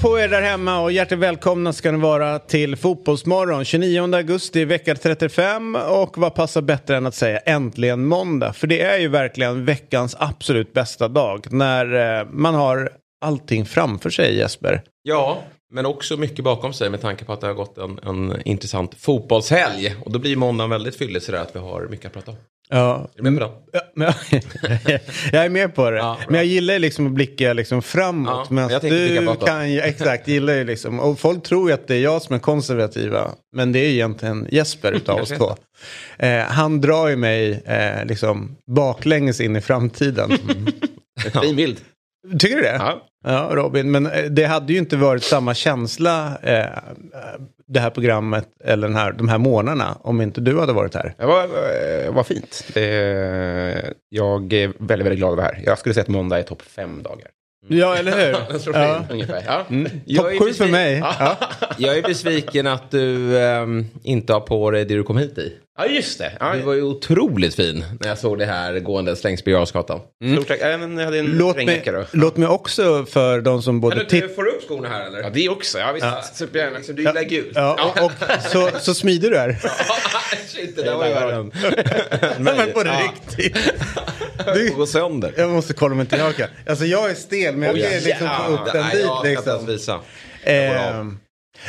På er där hemma och hjärtligt välkomna ska ni vara till Fotbollsmorgon 29 augusti vecka 35 och vad passar bättre än att säga äntligen måndag för det är ju verkligen veckans absolut bästa dag när eh, man har allting framför sig Jesper. Ja, men också mycket bakom sig med tanke på att det har gått en, en intressant fotbollshelg. Och då blir måndagen väldigt fyllig sådär att vi har mycket att prata om. Ja, Är du med på det? Ja, jag är med på det. Ja, men jag gillar liksom att blicka liksom framåt. Ja, blicka du kan ju, exakt, gillar ju liksom. Och folk tror ju att det är jag som är konservativa. Men det är ju egentligen Jesper utav oss två. Eh, han drar ju mig eh, liksom baklänges in i framtiden. Fin bild. Tycker du det? Ja. Ja, Robin, men eh, det hade ju inte varit samma känsla eh, det här programmet eller den här, de här månaderna om inte du hade varit här. Det var, eh, var fint. Det, jag är väldigt, väldigt glad att vara här. Jag skulle säga att måndag är topp fem dagar. Ja, eller hur? Ja. Ungefär. Ja. Mm. Topp sju för mig. Ja. Jag är besviken att du ehm, inte har på dig det du kom hit i. Ja, just det. Ja, Du var ju otroligt fin när jag såg det här gåendes längs Birger Jarlsgatan. Stort tack. Ja, men jag hade en Låt mig, då. låt mig också för de som både tittar... får du upp skorna här eller? Ja, det också. Ja, visst. Supergärna. Du gillar gult. Ja, och, och så, så smider du här. Shit, det där var ju värre. Men på riktigt. Du, gå sönder. jag måste kolla om inte jag kan. Alltså jag är stel men jag vill liksom få upp den dit jag kan inte ens liksom. visa.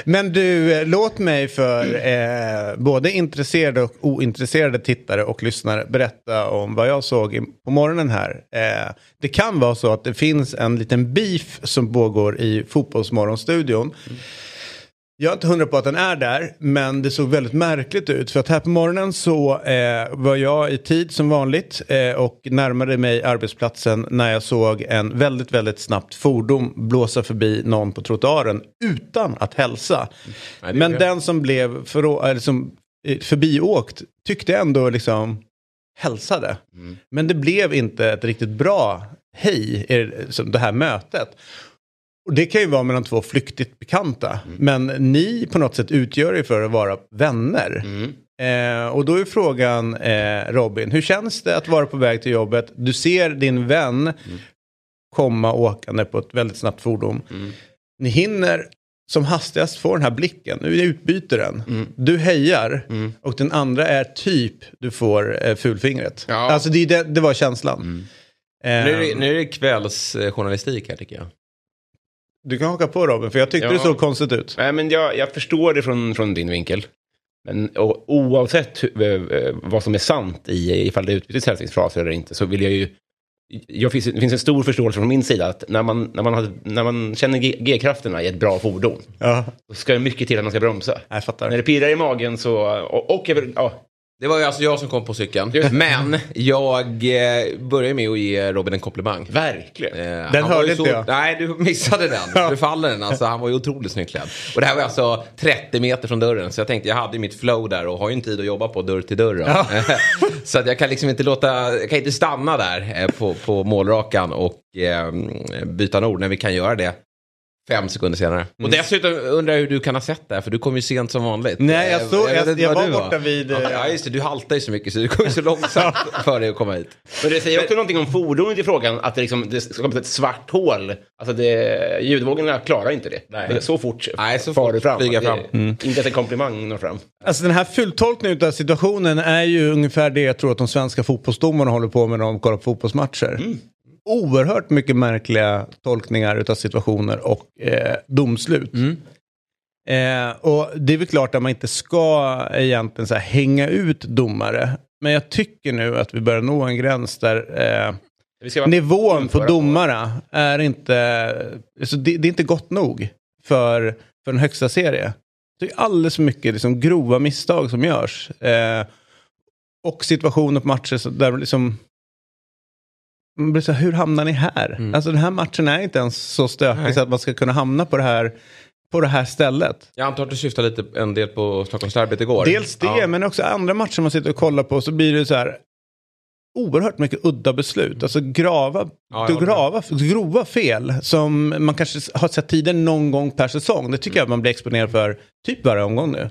Men du, eh, låt mig för eh, både intresserade och ointresserade tittare och lyssnare berätta om vad jag såg på morgonen här. Eh, det kan vara så att det finns en liten beef som pågår i Fotbollsmorgonstudion. Jag är inte hundra på att den är där, men det såg väldigt märkligt ut. För att här på morgonen så eh, var jag i tid som vanligt eh, och närmade mig arbetsplatsen när jag såg en väldigt, väldigt snabbt fordon blåsa förbi någon på trottoaren utan att hälsa. Nej, är men det. den som blev för, eller som, eh, förbiåkt tyckte ändå liksom hälsade. Mm. Men det blev inte ett riktigt bra hej i det här mötet. Och det kan ju vara mellan två flyktigt bekanta. Mm. Men ni på något sätt utgör ju för att vara vänner. Mm. Eh, och då är frågan, eh, Robin, hur känns det att vara på väg till jobbet? Du ser din vän Mm. komma åkande på ett väldigt snabbt fordon. Mm. Ni hinner som hastigast få den här blicken. Nu utbyter den. Mm. Du hejar och den andra är typ du får eh, fulfingret. Ja. Alltså det, det, det var känslan. Mm. Eh, Nu är, det, nu är det kvällsjournalistik här tycker jag. Du kan haka på Robin, för jag tyckte Ja. det såg konstigt ut. Nej, men jag, jag förstår det från, från din vinkel. Men o- oavsett hu- eh, vad som är sant i ifall det utbyts hälsningsfraser eller inte så vill jag ju... Jag finns, det finns en stor förståelse från min sida att när man, när man, har, när man känner G-krafterna i ett bra fordon Ja, så ska det mycket till att man ska bromsa. jag fattar. När det pirrar i magen så... Och, och ja, Det var ju alltså jag som kom på cykeln. Men jag eh, börjar med att ge Robin en komplimang. verkligen. Eh, Den hörde ju inte så, jag. Nej, du missade den. Du faller den. Alltså, han var ju otroligt snyggt klädd. Och det här var alltså 30 meter från dörren. Så jag tänkte, jag hade ju mitt flow där och har ju en tid att jobba på dörr till dörr. då. så att jag kan liksom inte låta, jag kan inte stanna där eh, på, på målrakan och eh, byta nord när vi kan göra det fem sekunder senare. Och dessutom undrar jag hur du kan ha sett det här, för du kom ju sent som vanligt. Nej, jag Eh, vet jag- jag vad var du borta vid, eh, Ja, just det. Du haltar ju så mycket så det kom ju så långsamt för dig att komma hit. Men det säger också någonting om fordonet i frågan, att det, liksom, det skapas ett svart hål. Alltså det, ljudvågorna klarar inte det. Nej. Så fort Nej, så far fort det fram. flyga Det- fram. Inte ens en komplimang når fram. Alltså den här fulltolkningen av situationen är ju ungefär det jag tror att de svenska fotbollsdomarna håller på med när de kollar på fotbollsmatcher. Oerhört mycket märkliga tolkningar av situationer och eh, domslut. Eh, och det är väl klart att man inte ska egentligen så här hänga ut domare. Men jag tycker nu att vi börjar nå en gräns där eh, nivån på domarna är inte, alltså det, det är inte gott nog för, för en högsta serie. Det är alldeles för mycket liksom, grova misstag som görs. Eh, och situationer på matcher där liksom man blir så här, hur hamnar ni här? Mm. Alltså den här matchen är inte ens så stökig så att man ska kunna hamna på det här, på det här stället. Jag antar att du syftar lite en del på Stockholmsderbyt igår. Dels det, Ja. men också andra matcher man sitter och kollar på så blir det så här oerhört mycket udda beslut. Alltså grava, Ja, grava, grova fel som man kanske har sett tidigare någon gång per säsong. Det tycker jag man blir exponerad för typ varje omgång nu.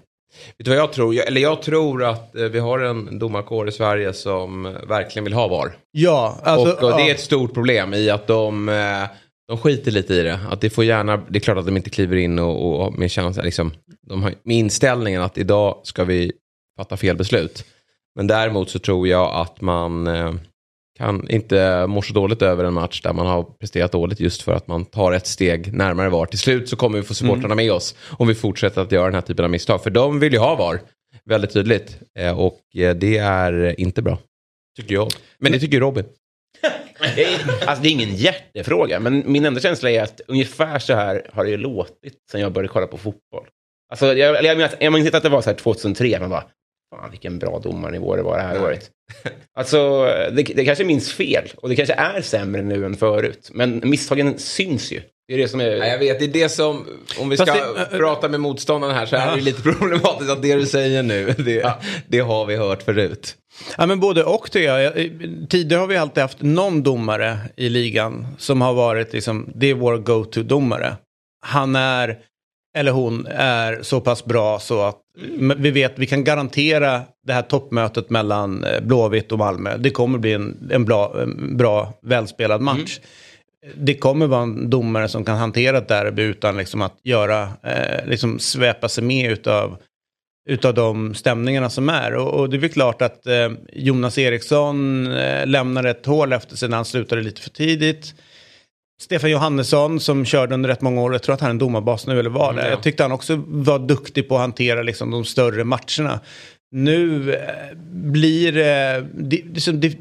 Vet du vad jag tror? Jag, eller jag tror att eh, vi har en domarkår i Sverige som eh, verkligen vill ha VAR. Ja, alltså, och, och det är ett stort problem i att de, eh, de skiter lite i det. Att det får gärna, det är klart att de inte kliver in och, och med, känsla, liksom, de har, med inställningen att idag ska vi fatta fel beslut. Men däremot så tror jag att man kan inte må så dåligt över en match där man har presterat dåligt just för att man tar ett steg närmare VAR. Till slut så kommer vi få supportrarna med oss om vi fortsätter att göra den här typen av misstag. För de vill ju ha VAR, väldigt tydligt. Eh, och eh, det är inte bra, tycker jag. Men det tycker Robin. Alltså det är ingen hjärtefråga, men min enda känsla är att ungefär så här har det ju låtit sen jag började kolla på fotboll. Alltså, jag, jag, minns, jag minns inte att det var så här 2003, man bara, fan vilken bra domarnivå det var det här året. Alltså, det, det kanske minns fel och det kanske är sämre nu än förut. Men misstagen syns ju. Det är det som är... Ja, jag vet, det är det som, om vi Fast ska det- prata med motståndaren här så är det lite problematiskt att det du säger nu, det, det har vi hört förut. Ja, men både och tycker jag. Jag- Tidigare har vi alltid haft någon domare i ligan som har varit liksom, det är vår go-to-domare. Han är, eller hon är så pass bra så att vi vet, vi kan garantera det här toppmötet mellan eh, Blåvitt och Malmö. Det kommer bli en, en, bra, en bra, välspelad match. Det kommer vara en domare som kan hantera ett derby utan liksom att göra, eh, liksom svepa sig med utav utav de stämningarna som är. Och, och det är väl klart att eh, Jonas Eriksson eh, lämnade ett hål efter sig när han slutade lite för tidigt. Stefan Johannesson som körde under rätt många år, jag tror att han är en domarbas nu eller var det. ja. Jag tyckte han också var duktig på att hantera liksom, de större matcherna. Nu eh, blir eh, det, det, som det,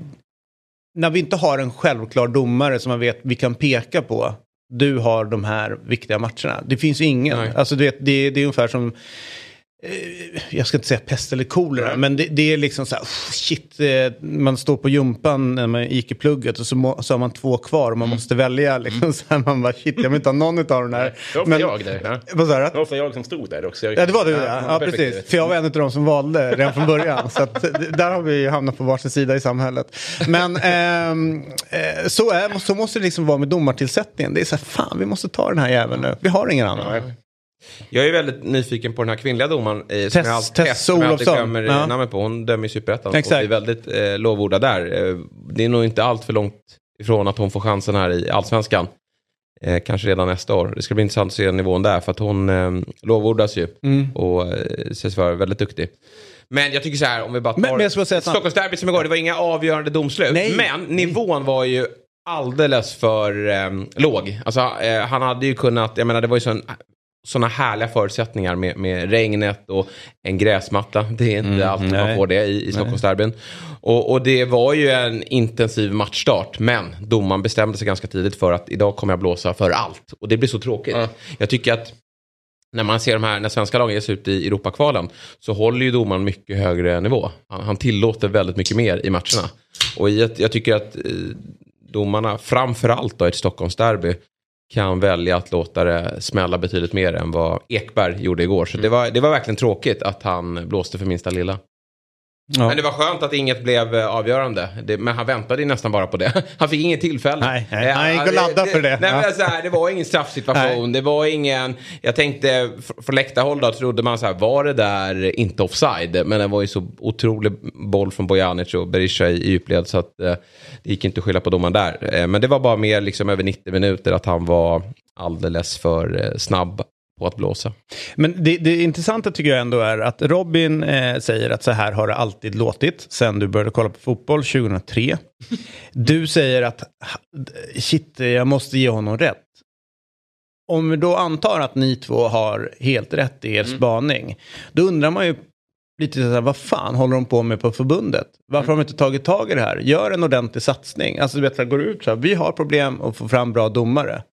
när vi inte har en självklar domare som man vet vi kan peka på. Du har de här viktiga matcherna. Det finns ju ingen. Nej. Alltså du vet, det, det är ungefär som jag ska inte säga pest eller kolera, men det, det är liksom så här, "Uff, shit, eh, man står på jumpan när man gick i plugget och så, må, så har man två kvar och man måste välja. Liksom, så här, man bara, shit, jag vill inte ha någon av de här. Det var Men- jag där. Ja. Vad sa du? Det var ofta jag som stod där också. Jag- Ja, det var du ja. ja perspektivet. precis. För jag var en av de som valde redan från början. så att, där har vi hamnat på varsin sida i samhället. Men ehm, eh, så, är, så måste det liksom vara med domartillsättningen. Det är så här, fan vi måste ta den här jäveln nu. Vi har ingen annan. Jag är väldigt nyfiken på den här kvinnliga domaren. Eh, som Tess- jag alltid, Tess som jag alltid glömmer Ja. namnet på. Hon dömer i Superettan och är väldigt eh, lovordad där. Eh, det är nog inte allt för långt ifrån att hon får chansen här i Allsvenskan. Eh, kanske redan nästa år. Det ska bli intressant att se nivån där för att hon eh, lovordas ju Mm. och eh, sägs vara väldigt duktig. Men jag tycker så här, om vi bara tar Men- men Stockholmsderbyt som igår, det var inga avgörande domslut. Nej. Men nivån var ju alldeles för eh, låg. Alltså, eh, han hade ju kunnat, jag menar det var ju sån, såna härliga förutsättningar med, med regnet och en gräsmatta. Det är inte alltid man Mm, nej. får det i, i Stockholmsderbyn. Och, och det var ju en intensiv matchstart, men domaren bestämde sig ganska tidigt för att idag kommer jag blåsa för allt. Och det blir så tråkigt. Jag tycker att när man ser de här, när svenska lag ger sig ut i Europakvalen så håller ju domaren mycket högre nivå. Han, han tillåter väldigt mycket mer i matcherna. Och i ett, jag tycker att eh, domarna, framförallt då i ett Stockholmsderby, kan välja att låta det smälla betydligt mer än vad Ekberg gjorde igår. Så det, var, det var verkligen tråkigt att han blåste för minsta lilla. Ja. Men det var skönt att inget blev eh, avgörande. Det, men han väntade ju nästan bara på det. Han fick inget tillfälle. Nej, nej. Eh, Han gick och laddade för det. Nej, men så här, det var ingen straffsituation. Det var ingen... Jag tänkte, fr- från läktarhåll då trodde man så här, var det där inte offside? Men det var ju så otrolig boll från Bojanic och Berisha i, djupled så att eh, det gick inte att skylla på domaren där. Eh, men det var bara mer liksom över 90 minuter att han var alldeles för eh, snabb på att blåsa. Men det, det intressanta tycker jag ändå är att Robin eh, säger att så här har det alltid låtit sen du började kolla på fotboll 2003. Du säger att shit, jag måste ge honom rätt. Om vi då antar att ni två har helt rätt i er spaning, då undrar man ju lite så här, vad fan håller de på med på förbundet? Varför har de inte tagit tag i det här? Gör en ordentlig satsning. Alltså du vet, så här, går ut så här, vi har problem att få fram bra domare.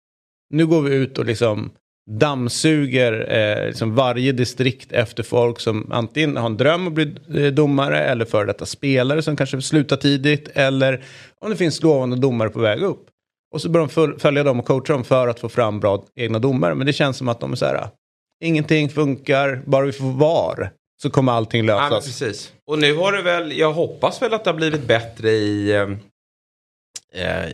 Nu går vi ut och liksom dammsuger eh, liksom varje distrikt efter folk som antingen har en dröm att bli eh, domare eller före detta spelare som kanske slutar tidigt eller om det finns lovande domare på väg upp. Och så börjar de föl- följa dem och coacha dem för att få fram bra egna domare. Men det känns som att de är så här, ingenting funkar, bara vi får VAR så kommer allting Ja, lösas. precis. Och nu har det väl, jag hoppas väl att det har blivit bättre i, eh,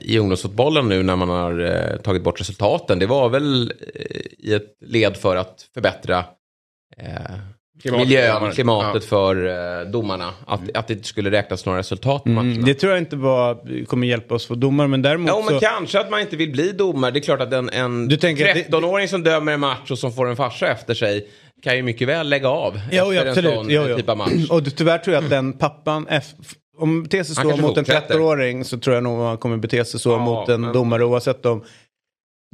i ungdomsfotbollen nu när man har eh, tagit bort resultaten. Det var väl eh, i ett led för att förbättra eh, Klimatet. miljön, klimatet Ja. för eh, domarna. Att, att det inte skulle räknas några resultat på matcherna. Mm, det tror jag inte var, kommer hjälpa oss för domare, men däremot Ja, men så... kanske att man inte vill bli domare. Det är klart att en, en Du tänker att det- 13-åring som dömer en match och som får en farsa efter sig kan ju mycket väl lägga av Jo, efter ja, absolut. en sån Jo, jo. typ av match. Och tyvärr tror jag att den pappan, om så kanske mot en fortsätter. 13-åring så tror jag nog man kommer bete sig så Ja, mot en men- domare oavsett om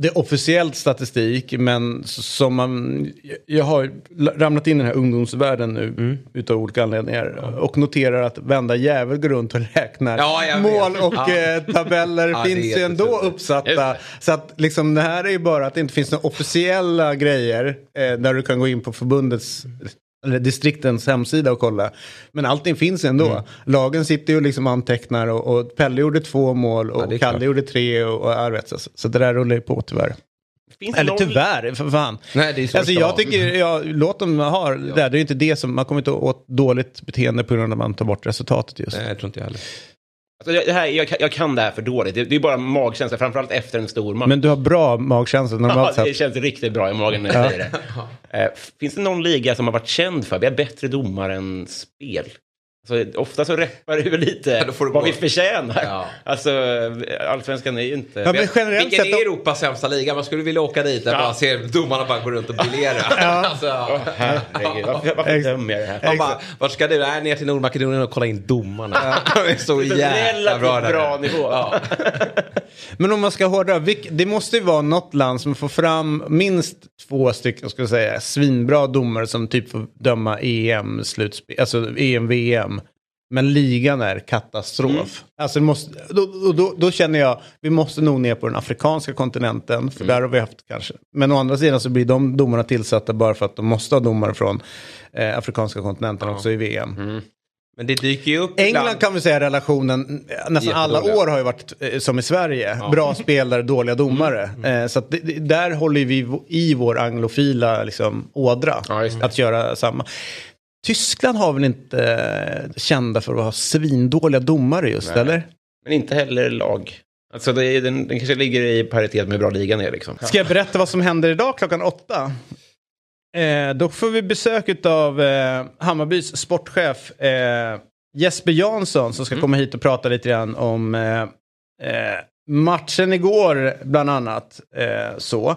det är officiellt statistik men som man, jag har ramlat in i den här ungdomsvärlden nu Mm. utav olika anledningar och noterar att vända jävel går runt och räknar Ja, vet. mål och Ja. eh, tabeller Ja, det finns ju ändå. Just uppsatta. det. Så att liksom det här är ju bara att det inte finns några officiella grejer eh, där du kan gå in på förbundets eller distriktens hemsida och kolla. Men allting finns ändå. Mm. Lagen sitter ju och liksom antecknar och, och Pelle gjorde två mål och Ja, Kalle klart. gjorde tre och, och jag vet, så, så det där rullar ju på tyvärr. Finns Eller någon- tyvärr, för fan. Nej, det är så Alltså jag tycker, ja, låt dem ha det. där. Det är ju inte det som, man kommer inte åt dåligt beteende på grund av att man tar bort resultatet just. Nej, jag tror inte jag heller. Alltså, jag, det här, jag, kan- jag kan det här för dåligt. Det, det är bara magkänsla, framförallt efter en stor match. Men du har bra magkänsla Ja, normalt det sett. känns riktigt bra i magen när jag säger det. Eh, Finns det någon liga som har varit känd för att vi har bättre domare än spel? Alltså, ofta så reppar det väl lite Ja, du vad gå. vi förtjänar. Ja. Alltså, allsvenskan är ju inte... Ja, men generellt Vilken sett... är Europas sämsta liga? Man skulle vilja åka dit där Ja. man ser domarna bara gå runt och briljera. alltså, Åh, herregud, varför, dömer jag det här? man bara, vart ska du? Nej, ner till Nordmakedonien och kolla in domarna. Det är så Det är jävla bra. där. bra nivå. Ja. Men om man ska hårdra, det måste ju vara något land som får fram minst två stycken, ska jag säga, svinbra domare som typ får döma EM-slutspel, alltså EM-VM. Men ligan är katastrof. Mm. Alltså måste, då, då, då, då känner jag, vi måste nog ner på den afrikanska kontinenten, för Mm. där har vi haft kanske. Men å andra sidan så blir de domarna tillsatta bara för att de måste ha domare från eh, afrikanska kontinenten också i VM. Men det dyker ju upp England ibland. kan vi säga relationen, nästan alla år har ju varit eh, som i Sverige. Bra spelare, dåliga domare. Mm. Eh, så det, där håller vi i vår anglofila liksom, ådra. Ja, att göra samma. Tyskland har väl inte eh, kända för att ha svindåliga domare just, Nej. eller? Men inte heller lag. Alltså, det den, den kanske ligger i paritet med hur bra ligan är. Liksom. Ska jag berätta vad som händer idag klockan åtta? Eh, då får vi besök av eh, Hammarbys sportchef eh, Jesper Jansson som ska Mm. komma hit och prata lite grann om eh, eh, matchen igår bland annat. Eh, så.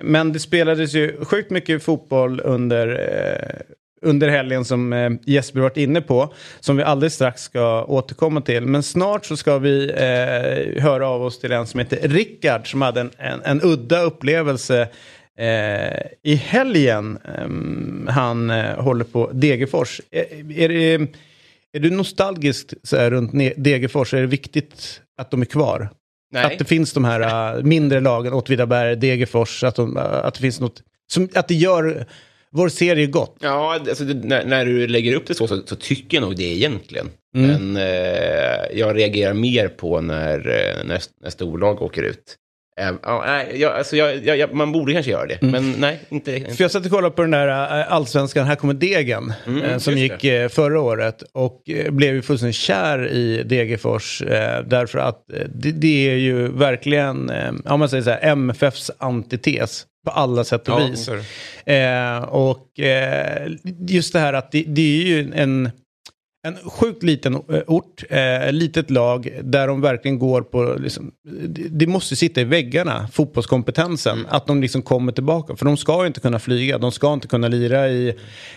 Men det spelades ju sjukt mycket fotboll under, eh, under helgen som eh, Jesper varit inne på. Som vi alldeles strax ska återkomma till. Men snart så ska vi eh, höra av oss till en som heter Rickard som hade en, en, en udda upplevelse eh, i helgen. Ehm, han eh, håller på Degerfors. Är, är, det, är du nostalgisk så här, runt Degerfors? Är det viktigt att de är kvar? Nej. Att det finns de här äh, mindre lagen, Åtvidaberg, Degerfors, att, de, att det finns något, som, att det gör vår serie gott. Ja, alltså, det, när, när du lägger upp det så, så, så tycker jag nog det egentligen. Mm. Men eh, jag reagerar mer på när, eh, när, när storlag åker ut. Eh, nej, jag, alltså, jag, jag, man borde kanske göra det, Mm. men nej, inte. För jag satt och kollade på den där äh, allsvenskan, Här kommer Degen, Mm, äh, som gick äh, förra året. Och äh, blev ju fullständigt kär i Degerfors. Äh, därför att äh, det, det är ju verkligen, äh, om man säger så här, MFFs antites. På alla sätt och Ja, vis. Eh, och eh, just det här att det, det är ju en, en sjukt liten eh, ort, eh, litet lag där de verkligen går på, liksom, det, måste sitta i väggarna, fotbollskompetensen, att de liksom kommer tillbaka. För de ska ju inte kunna flyga, de ska inte kunna lira i,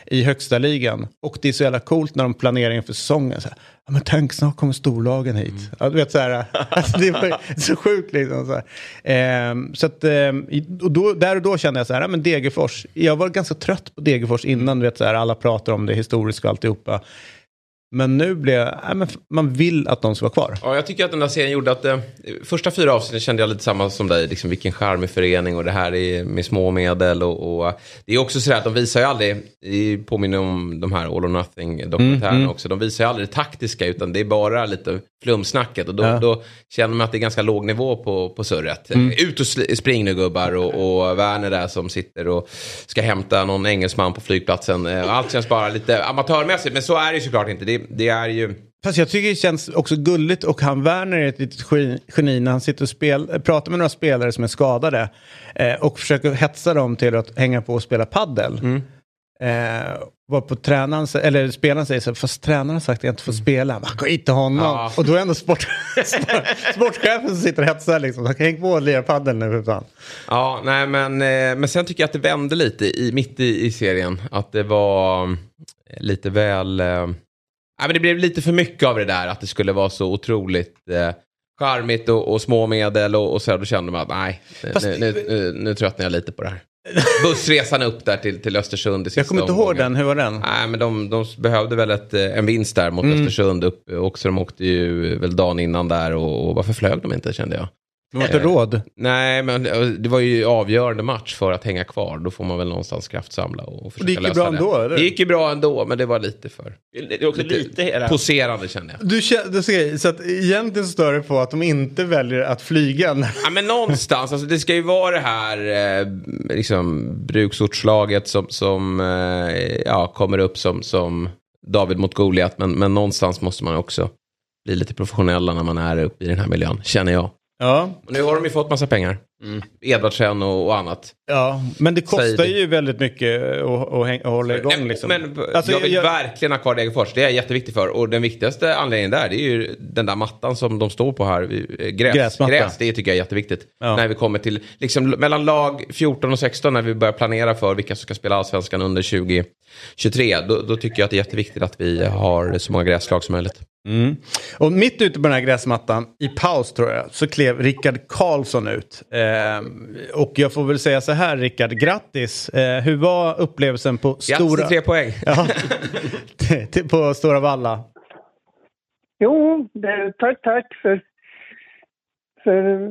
i högsta ligan. Och det är så jävla coolt när de planerar inför säsongen. Så här, ja, men tänk snart kommer storlagen hit. Ja, du vet så här, alltså, det var så sjukt liksom. Så. Ehm, så att, i- och då, där och då kände jag så här, ja, men Degerfors, jag var ganska trött på Degerfors innan, du vet så här, alla pratar om det historiskt och alltihopa. Men nu blev nej, men man vill att de ska vara kvar. Ja, jag tycker att den där serien gjorde att eh, första fyra avsnitten kände jag lite samma som dig. Liksom vilken charmig förening och det här är med små medel. Och, och det är också så att de visar ju aldrig, påminner om de här All or Nothing dokumentärerna Mm, mm. också. De visar ju aldrig det taktiska utan det är bara lite flumsnacket. Och då, Ja. då känner man att det är ganska låg nivå på, på surret. Mm. Ut och spring nu gubbar och, och Werner där som sitter och ska hämta någon engelsman på flygplatsen. Eh, Allt känns bara lite amatörmässigt men så är det ju såklart inte. Det, det är ju... Fast jag tycker det känns också gulligt och han Werner är ett litet geni- när han sitter och spel, pratar med några spelare som är skadade eh, och försöker hetsa dem till att hänga på och spela paddel. Mm. Eh, var på tränaren, eller spelaren säger så här, fast tränaren har sagt att jag inte får spela. Han bara, Skit i honom. Ja. Och då är ändå sport, sport, sportchefen som sitter och hetsar liksom. Han kan hänga på och lira paddel nu för fan. Ja, nej men, eh, men sen tycker jag att det vände lite i, mitt i, i serien. Att det var eh, lite väl... Nej, men det blev lite för mycket av det där att det skulle vara så otroligt eh, charmigt och, och små medel och, och så. Då kände man att nej, Fast- nu, nu, nu, nu tröttnar jag lite på det här. Bussresan upp där till, till Östersund i Jag kommer inte ihåg den, hur var den? Nej, men de, de behövde väl ett, eh, en vinst där mot Mm. Östersund upp. Och så de åkte ju väl dagen innan där och, och varför flög de inte kände jag. Det var inte Eh, råd. Nej, men det var ju avgörande match för att hänga kvar. Då får man väl någonstans kraftsamla och försöka det gick ju lösa bra det. ändå, eller? Det gick ju bra ändå, men det var lite för Det är också lite, hela... poserande kände jag. Du, du ser, så att egentligen så står det på att de inte väljer att flyga. Ja, men någonstans, alltså, det ska ju vara det här eh, liksom, bruksortslaget som, som eh, ja, kommer upp som, som David mot Goliat. Men, men någonstans måste man också bli lite professionella när man är uppe i den här miljön, känner jag. Ja, Och nu har de ju fått massa pengar. Edvardsen och, och annat. ja, men det Säg kostar det. ju väldigt mycket att, att, häng- att hålla igång. Nej, Liksom. Men Alltså, jag vill jag- verkligen ha kvar Degerfors. Det är jag jätteviktig för. Och den viktigaste anledningen där det är ju den där mattan som de står på här. eh, Gräs. Gräsmatta. Gräs det tycker jag är jätteviktigt. Ja. När vi kommer till, liksom mellan lag 14 och 16 när vi börjar planera för vilka som ska spela allsvenskan under 2023. Då, då tycker jag att det är jätteviktigt att vi har så många gräslag som möjligt. Mm. Och mitt ute på den här gräsmattan, i paus tror jag, så klev Rickard Karlsson ut. Ehm, och jag får väl säga så här, Rickard, grattis. Eh, hur var upplevelsen på Grattis Stora... till tre poäng. Ja, på Stora Valla? Jo, det, tack, tack för, för...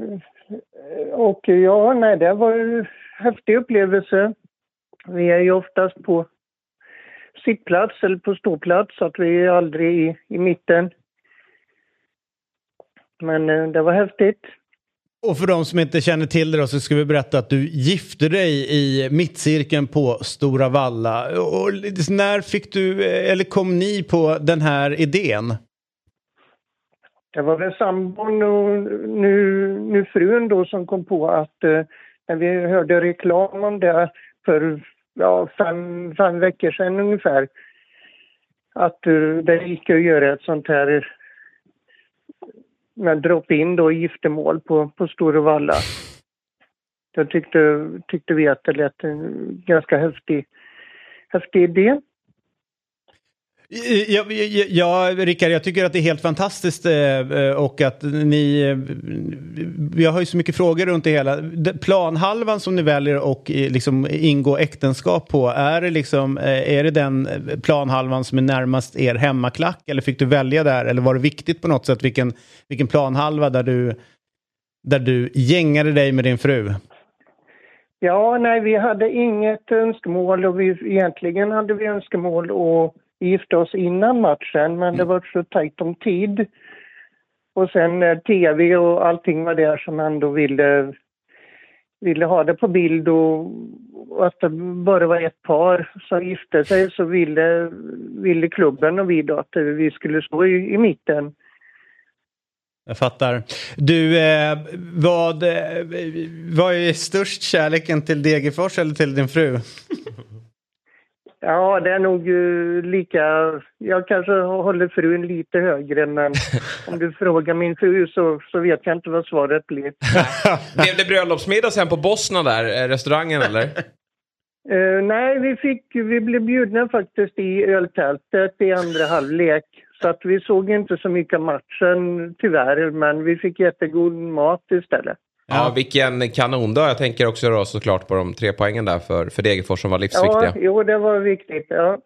Och ja, nej, det var en häftig upplevelse. Vi är ju oftast på sittplats eller på ståplats, så att vi är aldrig i, i mitten. Men eh, det var häftigt. Och för de som inte känner till det då, så ska vi berätta att du gifte dig i mittcirkeln på Stora Valla. Och när fick du, eh, eller kom ni på den här idén? Det var väl sambon och nu, nu frun då som kom på att eh, när vi hörde reklam om det för ja, fem, fem veckor sedan ungefär att det gick att göra ett sånt här med drop-in då giftermål på, på Stora Valla. Då tyckte, tyckte vi att det lät en ganska häftig, häftig idé. Ja, ja, ja, Rickard, jag tycker att det är helt fantastiskt eh, eh, och att ni... Eh, jag har ju så mycket frågor runt det hela. Planhalvan som ni väljer och liksom ingå äktenskap på, är det, liksom, är det den planhalvan som är närmast er hemmaklack eller fick du välja där? Eller var det viktigt på något sätt vilken, vilken planhalva där du, där du gängade dig med din fru? Ja, nej, vi hade inget önskemål och vi, egentligen hade vi önskemål att gifta oss innan matchen, men det var så tajt om tid. Och sen när tv och allting var där som ändå ville, ville ha det på bild och, och att det bara var ett par som gifte sig så ville, ville klubben och vi då att vi skulle stå i, i mitten. Jag fattar. Du, eh, vad, eh, vad är störst kärleken till Degerfors eller till din fru? Ja, det är nog eh, lika... Jag kanske håller frun lite högre, men om du frågar min fru så, så vet jag inte vad svaret blir. Blev det bröllopsmiddag sen på Bosna där, eh, restaurangen eller? Eh, nej, vi, fick, vi blev bjudna faktiskt i öltältet i andra halvlek. Så att vi såg inte så mycket matchen tyvärr, men vi fick jättegod mat istället. Ja, vilken kanondag. Jag tänker också då såklart på de tre poängen där för, för Degerfors som var livsviktiga. Ja, jo, det var viktigt. Ja.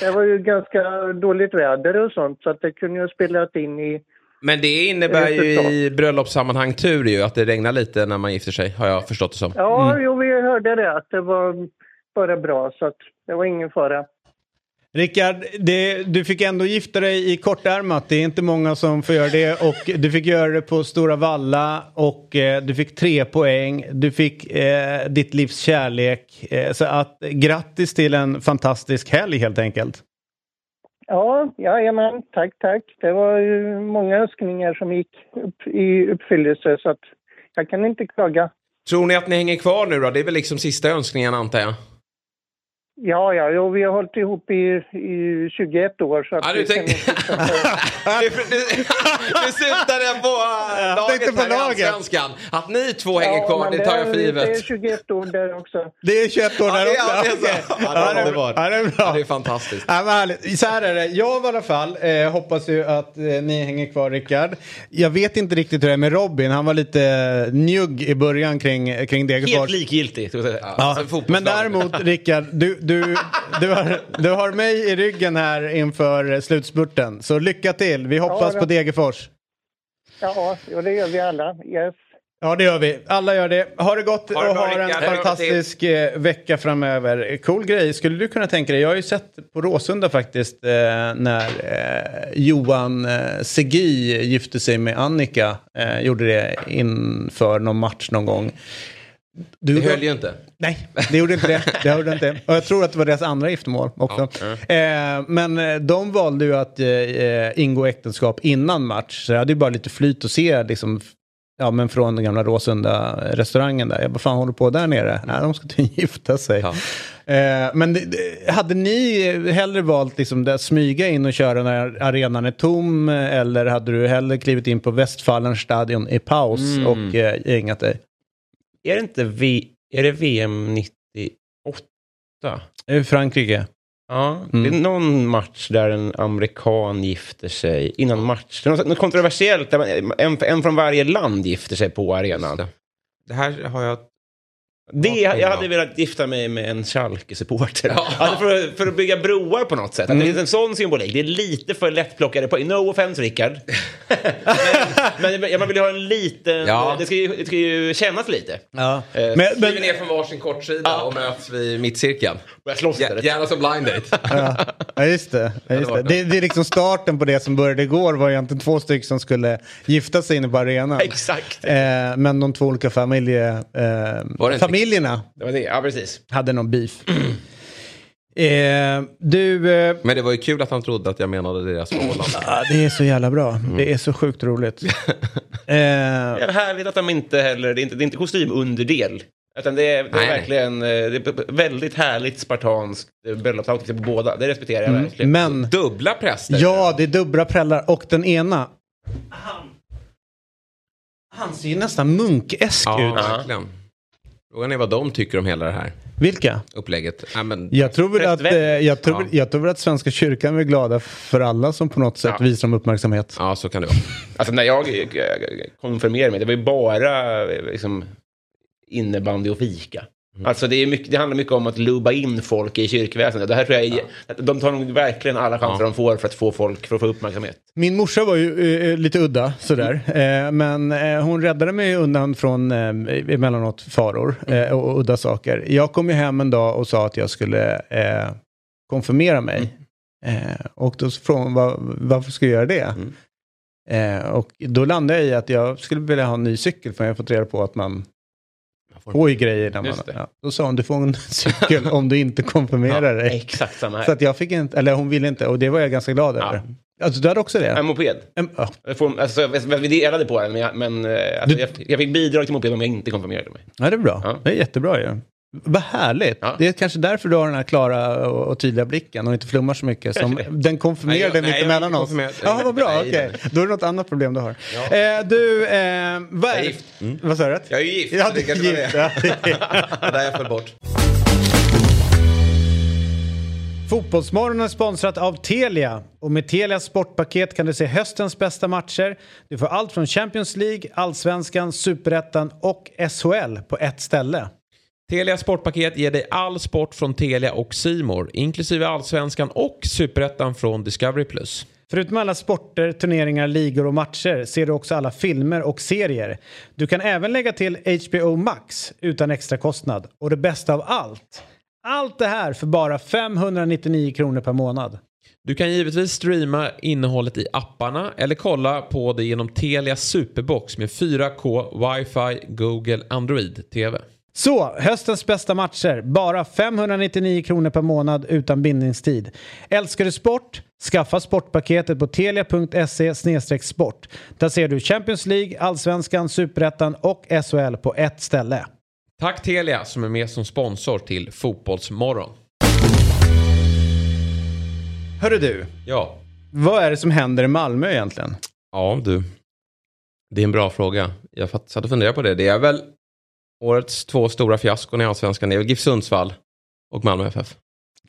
Det var ju ganska dåligt väder och sånt så att det kunde ju spelat in i... Men det innebär ju i bröllopssammanhang tur ju att det regnar lite när man gifter sig. Har jag förstått det som. Ja, Mm. jo, vi hörde det att det var bara bra så att det var ingen fara. Rickard, det, du fick ändå gifta dig i kortärmat. Det är inte många som får göra det. Och du fick göra det på Stora Valla och eh, du fick tre poäng. Du fick eh, ditt livs kärlek. Eh, så att grattis till en fantastisk helg helt enkelt. Ja, jajamän, tack, tack. Det var ju många önskningar som gick upp i uppfyllelse så att jag kan inte klaga. Tror ni att ni hänger kvar nu då? Det är väl liksom sista önskningen antar jag. Ja, ja, jo, vi har hållit ihop i, i 21 år så att Ja, du vi kan tänkte... du, du syftade på äh, laget på här i. Allsvenskan. Att ni två hänger Ja, kvar, men det tar jag för givet. Det är 21 år där också. Det är 21 år Ja, där det- också. ja, det är så. Ja, det är Ja, underbart. Ja, det är bra. Ja, det är fantastiskt. Ja, härligt. Så här är det. Jag i alla fall eh, hoppas ju att eh, ni hänger kvar Rickard. Jag vet inte riktigt hur det är med Robin. Han var lite eh, njugg i början kring, kring Degerfors. Helt likgiltig. säga. Ja, Alltså, men däremot Rickard, du, du, du, har, du har mig i ryggen här inför slutspurten. Så lycka till. Vi hoppas Ja, på Degerfors. Ja, det gör vi alla. Yes. Ja, det gör vi. Alla gör det. Ha det gott Ha det och bra, ha en Rickard. Fantastisk eh, vecka framöver. Cool grej. Skulle du kunna tänka dig? Jag har ju sett på Råsunda faktiskt eh, när eh, Johan eh, Segi gifte sig med Annika. Eh, gjorde det inför någon match någon gång. Du, Det höll ju inte. Nej, det gjorde inte det. det gjorde inte. Och jag tror att det var deras andra giftermål också. Eh, men eh, de valde ju att eh, ingå äktenskap innan match. Så jag hade ju bara lite flyt att se liksom, ja, men från den gamla Råsunda-restaurangen där. Jag bara, fan håller på där nere? Nej, de ska tydligen gifta sig. Ja. Eh, men det, det, hade ni hellre valt liksom, där, smyga in och köra när arenan är tom? eh, Eller hade du hellre klivit in på Westfalenstadion i paus och eh, gängat dig? Är det inte v är det VM 98? Eh, Frankrike. Ja, Mm. det är någon match där en amerikan gifter sig innan match. Det är något, något kontroversiellt, där man, en, en från varje land gifter sig på arenan. Det här har jag... Det, Ja, jag hade velat gifta mig med en Schalke-supporter. Ja. Alltså för, att- för att bygga broar på något sätt. Att Det finns en sån symbolik. Det är lite för lättplockade poäng. No offense Rickard. men, men man vill ju ha en liten... Ja. Det, ska ju, det ska ju kännas lite. Ja. Eh, Men, Men, vi ner från varsin kortsida och möts vid mittcirkeln. Gärna som blind date. ja, just det. Ja, just det. Det, det är liksom starten på det som började igår var egentligen två stycken som skulle gifta sig inne på arenan. Exakt. Eh, men de två olika familje, Var det eh, inte- familjerna Det var det. Ja, precis. hade någon beef. Eh, du, eh, Men det var ju kul att han trodde att jag menade deras förhållande. ja, det är så jävla bra. Det är så sjukt roligt. eh, Det är härligt att de inte heller, det är inte, det är inte kostymunderdel. Utan det är, det är verkligen eh, det är väldigt härligt spartanskt bröllopsoutfit på båda. Det respekterar jag verkligen. men Dubbla präster. ja, det är dubbla prällar och den ena. Han, han ser ju nästan munkesk Ja, ut. verkligen. Frågan är vad de tycker om hela det här Vilka? upplägget. Ja, men, Jag tror, väl att, eh, jag, tror, Ja. jag tror väl att Svenska kyrkan är glada för alla som på något sätt Ja. visar dem uppmärksamhet. ja, så kan det vara. Alltså när jag eh, konfirmerade mig, det var ju bara eh, liksom, innebandy och fika. Alltså det, är mycket, det handlar mycket om att lubba in folk i kyrkväsendet. Det här tror jag är, att de tar nog verkligen alla chanser Ja. de får för att få folk, för att få uppmärksamhet. Min morsa var ju eh, lite udda sådär. Eh, men eh, hon räddade mig undan från eh, emellanåt faror eh, och, och udda saker. Jag kom ju hem en dag och sa att jag skulle eh, konfirmera mig. Eh, och då frågade hon var, varför ska jag göra det? Eh, och då landade jag i att jag skulle vilja ha en ny cykel för jag har fått reda på att man får ju grejer när man... Ja. Då sa hon du får en cykel om du inte konfirmerar dig. Exakt samma Så här. att jag fick inte, eller hon ville inte och det var jag ganska glad över. Alltså du hade också det? En moped. En, ja. Jag får, alltså, vi delade på den, men, jag, men eh, alltså, jag, jag fick bidrag till moped om jag inte konfirmerade mig. Ja, det är bra. Ja. Det är jättebra ju. Vad härligt. Ja. Det är kanske därför du har den här klara och, och tydliga blicken och inte flummar så mycket. Som den konfirmerade Nej, jag- lite nej, jag är mellan inte oss. Ja, vad bra. Okej, nej. då är det något annat problem du har. Eh, du, eh, vad är gift. Vad sa du? Jag är ju gift. Ja, det kanske var gift. Ja, det är- Där jag föll bort. Fotbollsmorgon är sponsrat av Telia. Och med Telias sportpaket kan du se höstens bästa matcher. Du får allt från Champions League, Allsvenskan, Superettan och SHL på ett ställe. Telia Sportpaket ger dig all sport från Telia och Simor, inklusive allsvenskan och superettan från Discovery+. Förutom alla sporter, turneringar, ligor och matcher ser du också alla filmer och serier. Du kan även lägga till HBO Max utan extra kostnad. Och det bästa av allt, allt det här för bara 599 kronor per månad. Du kan givetvis streama innehållet i apparna eller kolla på det genom Telia Superbox med 4K, wifi, Google, Android TV. Så, höstens bästa matcher. Bara 599 kronor per månad utan bindningstid. Älskar du sport? Skaffa sportpaketet på telia.se sport. Där ser du Champions League, Allsvenskan, Superettan och SHL på ett ställe. Tack Telia som är med som sponsor till Fotbollsmorgon. Hörru du, Ja. vad är det som händer i Malmö egentligen? Ja, du. Det är en bra fråga. Jag satt och funderade på det. Det är väl årets två stora fiaskon i Allsvenskan. Är väl GIF Sundsvall och Malmö FF.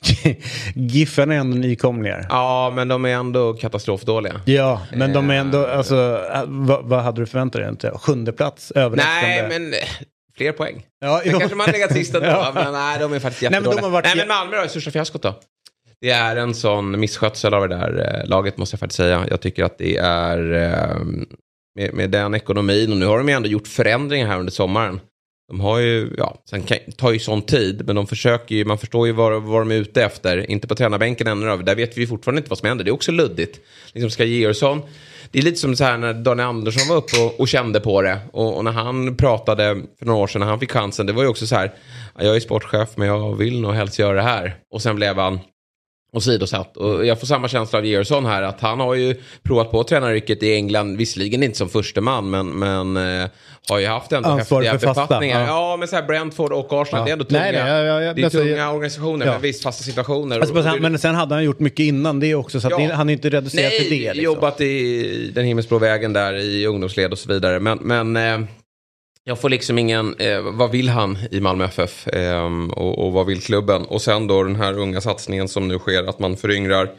Giffen är ändå nykomlingar. Ja, men de är ändå katastrofdåliga. Ja, men de är ändå, alltså, äh, vad, vad hade du förväntat dig? Inte? Sjunde plats? Överraskande? Nej, men eh, fler poäng. Ja, Sen kanske man har legat sist ändå, Ja. men nej, de är faktiskt Nej, men jättedåliga. varit nej, men Malmö då är största fiaskot då. Det är en sån misskötsel av det där eh, laget måste jag faktiskt säga. Jag tycker att det är eh, med, med den ekonomin och nu har de ju ändå gjort förändringar här under sommaren. De har ju, ja, sen kan, tar ju sån tid, men de försöker ju, man förstår ju vad, vad de är ute efter. Inte på tränarbänken ännu då, där vet vi ju fortfarande inte vad som händer. Det är också luddigt. Liksom ska Georgsson, det är lite som så här när Daniel Andersson var uppe och, och kände på det. Och, och när han pratade för några år sedan, när han fick chansen, det var ju också så här, jag är sportchef men jag vill nog helst göra det här. Och sen blev han åsidosatt. Och jag får samma känsla av Georgsson här att han har ju provat på tränaryrket i England, visserligen inte som första man men, men eh, har ju haft ändå häftiga befattningar. ja. Ja. men så här Brentford och Arsenal, Ja. det är ändå tunga, Nej, nej, ja, ja, ja, det är alltså, tunga jag- organisationer med visst fasta situationer. Alltså, Och- och men, men sen hade han gjort mycket innan det också, så Ja. det, han är inte reducerad Nej, till det. Liksom. jobbat i den himmelsblå vägen där i ungdomsled och så vidare. Men, men eh, jag får liksom ingen, eh, vad vill han i Malmö FF eh, och, och vad vill klubben? Och sen då den här unga satsningen som nu sker, att man föryngrar.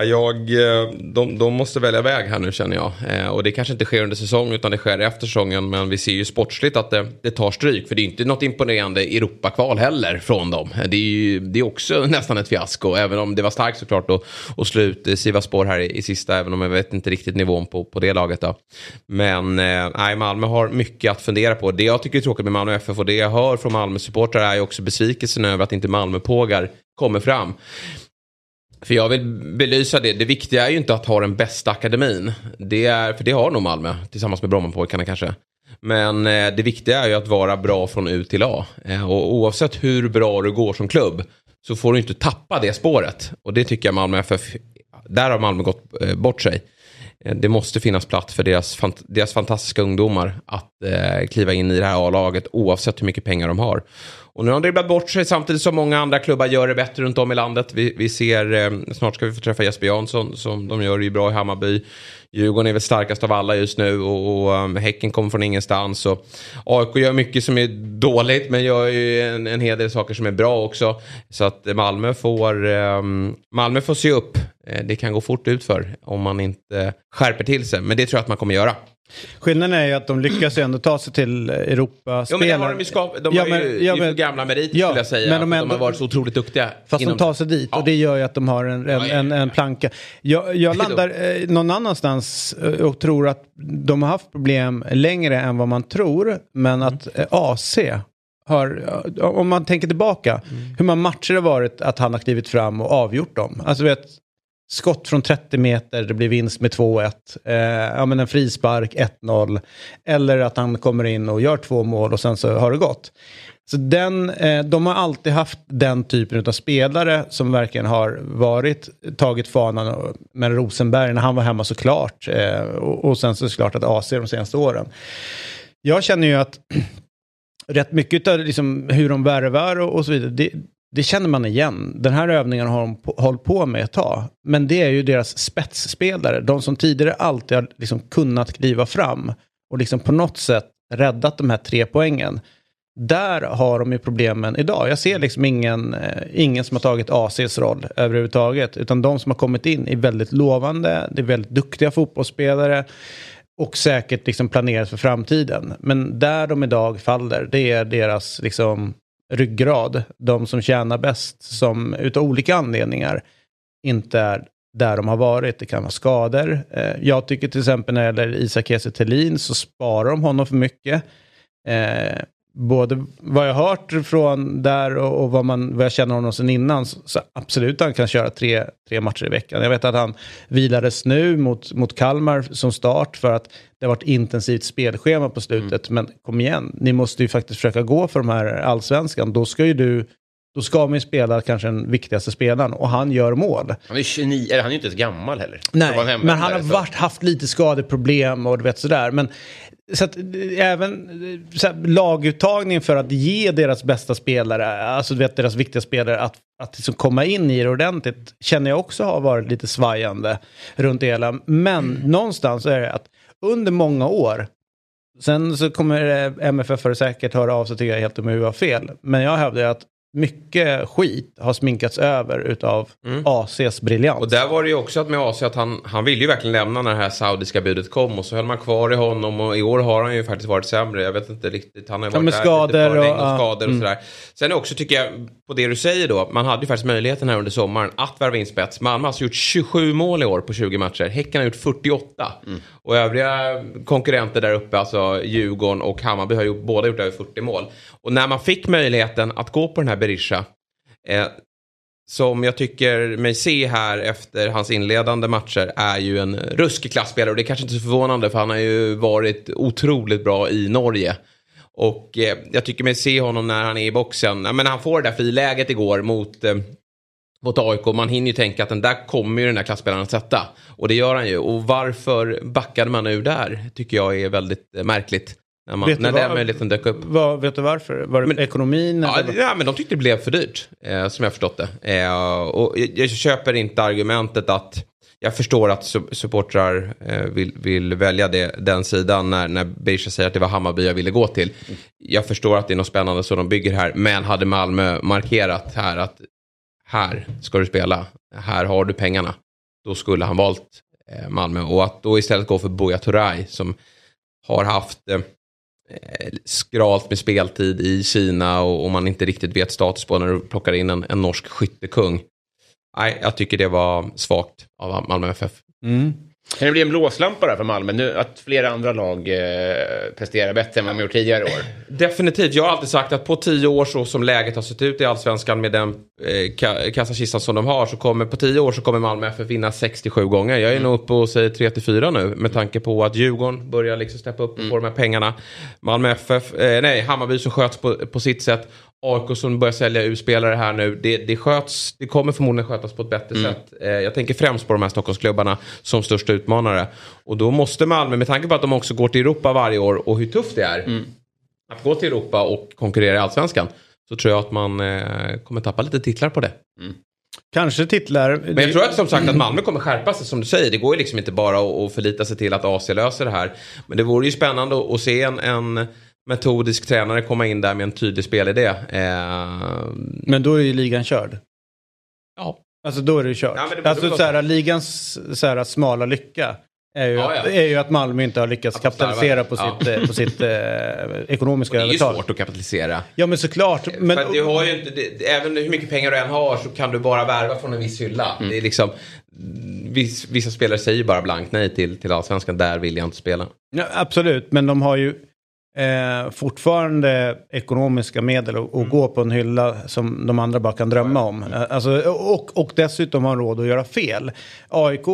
Jag, eh, de, de måste välja väg här nu känner jag. Eh, och det kanske inte sker under säsong utan det sker efter säsongen. Men vi ser ju sportsligt att det, det tar stryk. För det är inte något imponerande Europakval heller från dem. Eh, det är ju det är också nästan ett fiasko. Även om det var starkt såklart att, slå ut eh, Sivasspor här i, i sista. Även om jag vet inte riktigt nivån på, på det laget då. Men eh, nej, Malmö har mycket att fundera på. Det jag tycker är tråkigt med Malmö FF och det jag hör från Malmö-supportrar är ju också besvikelsen över att inte Malmö-pågar kommer fram. För jag vill belysa det. Det viktiga är ju inte att ha den bästa akademin. Det är, för det har nog Malmö tillsammans med Brommapojkarna kanske. Men eh, det viktiga är ju att vara bra från U till A. Eh, och oavsett hur bra du går som klubb så får du inte tappa det spåret. Och det tycker jag Malmö FF, där har Malmö gått eh, bort sig. Eh, det måste finnas plats för deras, fant- deras fantastiska ungdomar att eh, kliva in i det här A-laget oavsett hur mycket pengar de har. Och nu har han dribblat bort sig samtidigt som många andra klubbar gör det bättre runt om i landet. Vi, vi ser, eh, snart ska vi få träffa Jesper Jansson som de gör det ju bra i Hammarby. Djurgården är väl starkast av alla just nu och, och um, Häcken kommer från ingenstans. Och AIK gör mycket som är dåligt men gör ju en, en hel del saker som är bra också. Så att Malmö får, um, Malmö får se upp. Eh, Det kan gå fort ut för om man inte skärper till sig. Men det tror jag att man kommer göra. Skillnaden är ju att de lyckas ju ändå ta sig till Europaspel. Ja, men det har de ju skapat. De Ja, har men- ju, ja, det men- gamla meriter ja, skulle jag säga. men de de, ändå- har varit så otroligt duktiga. Fast de tar sig dit Ja. och det gör ju att de har en, en, en, en planka. Jag, jag landar eh, någon annanstans eh, och tror att de har haft problem längre än vad man tror. Men Mm. att eh, AC har, eh, om man tänker tillbaka, Mm. hur många matcher det har varit att han har klivit fram och avgjort dem. Alltså vet, skott från 30 meter, det blir vinst med 2-1. Eh, ja men en frispark, 1-0. Eller att han kommer in och gör två mål och sen så har det gått. Så den, eh, de har alltid haft den typen av spelare som verkligen har varit, tagit fanan och- Rosenberg när han var hemma såklart. Eh, och, och sen så såklart att AC de senaste åren. Jag känner ju att rätt mycket av liksom hur de värvar och, och så vidare, det, det känner man igen. Den här övningen har de på, hållit på med ett tag. Men det är ju deras spetsspelare, de som tidigare alltid har liksom kunnat kliva fram och liksom på något sätt räddat de här tre poängen. Där har de ju problemen idag. Jag ser liksom ingen, eh, ingen som har tagit ACs roll överhuvudtaget. Utan de som har kommit in är väldigt lovande, det är väldigt duktiga fotbollsspelare. och säkert liksom planerat för framtiden. Men där de idag faller, det är deras liksom ryggrad. De som tjänar bäst, som utav olika anledningar inte är där de har varit. Det kan vara skador. Eh, jag tycker till exempel när det gäller Isak Kiese så sparar de honom för mycket. Eh, Både vad jag hört från där och, och vad, man, vad jag känner honom sen innan så, så absolut han kan köra tre, tre matcher i veckan. Jag vet att han vilades nu mot, mot Kalmar som start för att det har varit intensivt spelschema på slutet. Mm. Men kom igen, ni måste ju faktiskt försöka gå för de här allsvenskan. Då ska ju du då ska man ju spela kanske den viktigaste spelaren och han gör mål. Han är 29, han är ju inte ens gammal heller. Nej, men han har varit, haft lite skadeproblem och du vet sådär. Men så att även så här, laguttagning för att ge deras bästa spelare, alltså du vet deras viktiga spelare, att, att liksom komma in i det ordentligt, känner jag också har varit lite svajande runt det hela. Men mm. någonstans är det att under många år, sen så kommer MFF säkert höra av sig till jag helt om jag har fel, men jag hävdar att mycket skit har sminkats över utav mm. ACs briljans. Och där var det ju också att med AC att han, han ville ju verkligen lämna när det här saudiska budet kom och så höll man kvar i honom och i år har han ju faktiskt varit sämre. Jag vet inte riktigt, han har ju varit ja, där skador lite och, och skador och mm. sådär. Sen också tycker jag, på det du säger då, man hade ju faktiskt möjligheten här under sommaren att värva in spets. Malmö har alltså gjort 27 mål i år på 20 matcher, Häcken har gjort 48. Mm. Och övriga konkurrenter där uppe, alltså Djurgården och Hammarby har gjort, båda gjort över 40 mål. Och när man fick möjligheten att gå på den här Berisha, eh, som jag tycker mig se här efter hans inledande matcher är ju en ruskig klassspelare och det är kanske inte så förvånande för han har ju varit otroligt bra i Norge. Och eh, jag tycker mig se honom när han är i boxen, men han får det där friläget igår mot eh, mot AIK. Man hinner ju tänka att den där kommer ju den där klassspelaren att sätta. Och det gör han ju. Och varför backade man ur där tycker jag är väldigt eh, märkligt. När, man, när den möjligheten dök upp. Vad, vet du varför? Var det men, ekonomin? Ja, ja, men de tyckte det blev för dyrt. Eh, som jag förstått det. Eh, och jag, jag, köper inte argumentet att jag förstår att supportrar eh, vill, vill, välja det, den sidan när, när Berisha säger att det var Hammarby jag ville gå till. Jag förstår att det är något spännande som de bygger här. Men hade Malmö markerat här att här ska du spela, här har du pengarna. Då skulle han valt eh, Malmö. Och att då istället gå för Buya Turay som har haft Eh, skralt med speltid i Kina och, och, man inte riktigt vet status på när du plockar in en, en norsk skyttekung. Nej, jag tycker det var svagt av Malmö FF. Mm. Kan det bli en blåslampa där för Malmö nu att flera andra lag eh, presterar bättre än vad de gjort tidigare år? Definitivt. Jag har alltid sagt att på tio år så som läget har sett ut i allsvenskan med den eh, kassakistan som de har så kommer på tio år så kommer Malmö FF vinna 67 gånger. Jag är mm. nog uppe och säger 3 till 4 nu med tanke på att Djurgården börjar liksom steppa upp och mm. få de här pengarna. Malmö FF, eh, nej Hammarby som sköts på, på sitt sätt AIK som börjar sälja U-spelare här nu, det, det, sköts, det kommer förmodligen skötas på ett bättre mm. sätt. Eh, jag tänker främst på de här Stockholmsklubbarna som största utmanare. Och då måste Malmö, med tanke på att de också går till Europa varje år och hur tufft det är mm. att gå till Europa och konkurrera i Allsvenskan. Så tror jag att man eh, kommer tappa lite titlar på det. Mm. Kanske titlar. Men jag tror att som sagt att Malmö kommer skärpa sig som du säger. Det går ju liksom inte bara att förlita sig till att AC löser det här. Men det vore ju spännande att se en, en metodisk tränare komma in där med en tydlig spelidé. Eh... Men då är ju ligan körd. Ja. Alltså då är det kört. Ja, det alltså så här, ligans så här, smala lycka är ju, ja, ja. Att, är ju att Malmö inte har lyckats kapitalisera på sitt, eh, på sitt eh, ekonomiska övertag. Det är ju svårt att kapitalisera. Ja men såklart. Men, För du har ju inte, det, även hur mycket pengar du än har så kan du bara värva från en viss hylla. Mm. Det är liksom, viss, vissa spelare säger bara blankt nej till, till allsvenskan. Där vill jag inte spela. Ja, absolut, men de har ju eh, fortfarande ekonomiska medel att mm. gå på en hylla som de andra bara kan drömma om. Alltså, och, och dessutom har råd att göra fel. AIK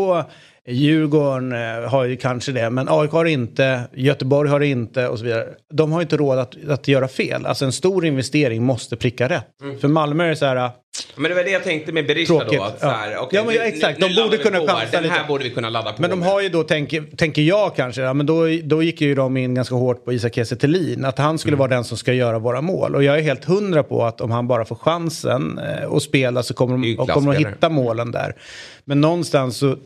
Djurgården eh, har ju kanske det, men AIK har inte, Göteborg har inte och så vidare. De har inte råd att, att göra fel. Alltså en stor investering måste pricka rätt. Mm. För Malmö är det så här... Men det var det jag tänkte med Berisha då. Att så här, okay, ja, men, exakt. Nu, de borde kunna chansa Den här borde vi kunna ladda på. Men de har ju då, tänker, tänker jag kanske, ja, men då, då gick ju de in ganska hårt på Isak Kiese Att han skulle mm. vara den som ska göra våra mål. Och jag är helt hundra på att om han bara får chansen eh, att spela så kommer de, kommer de hitta målen där. Men någonstans så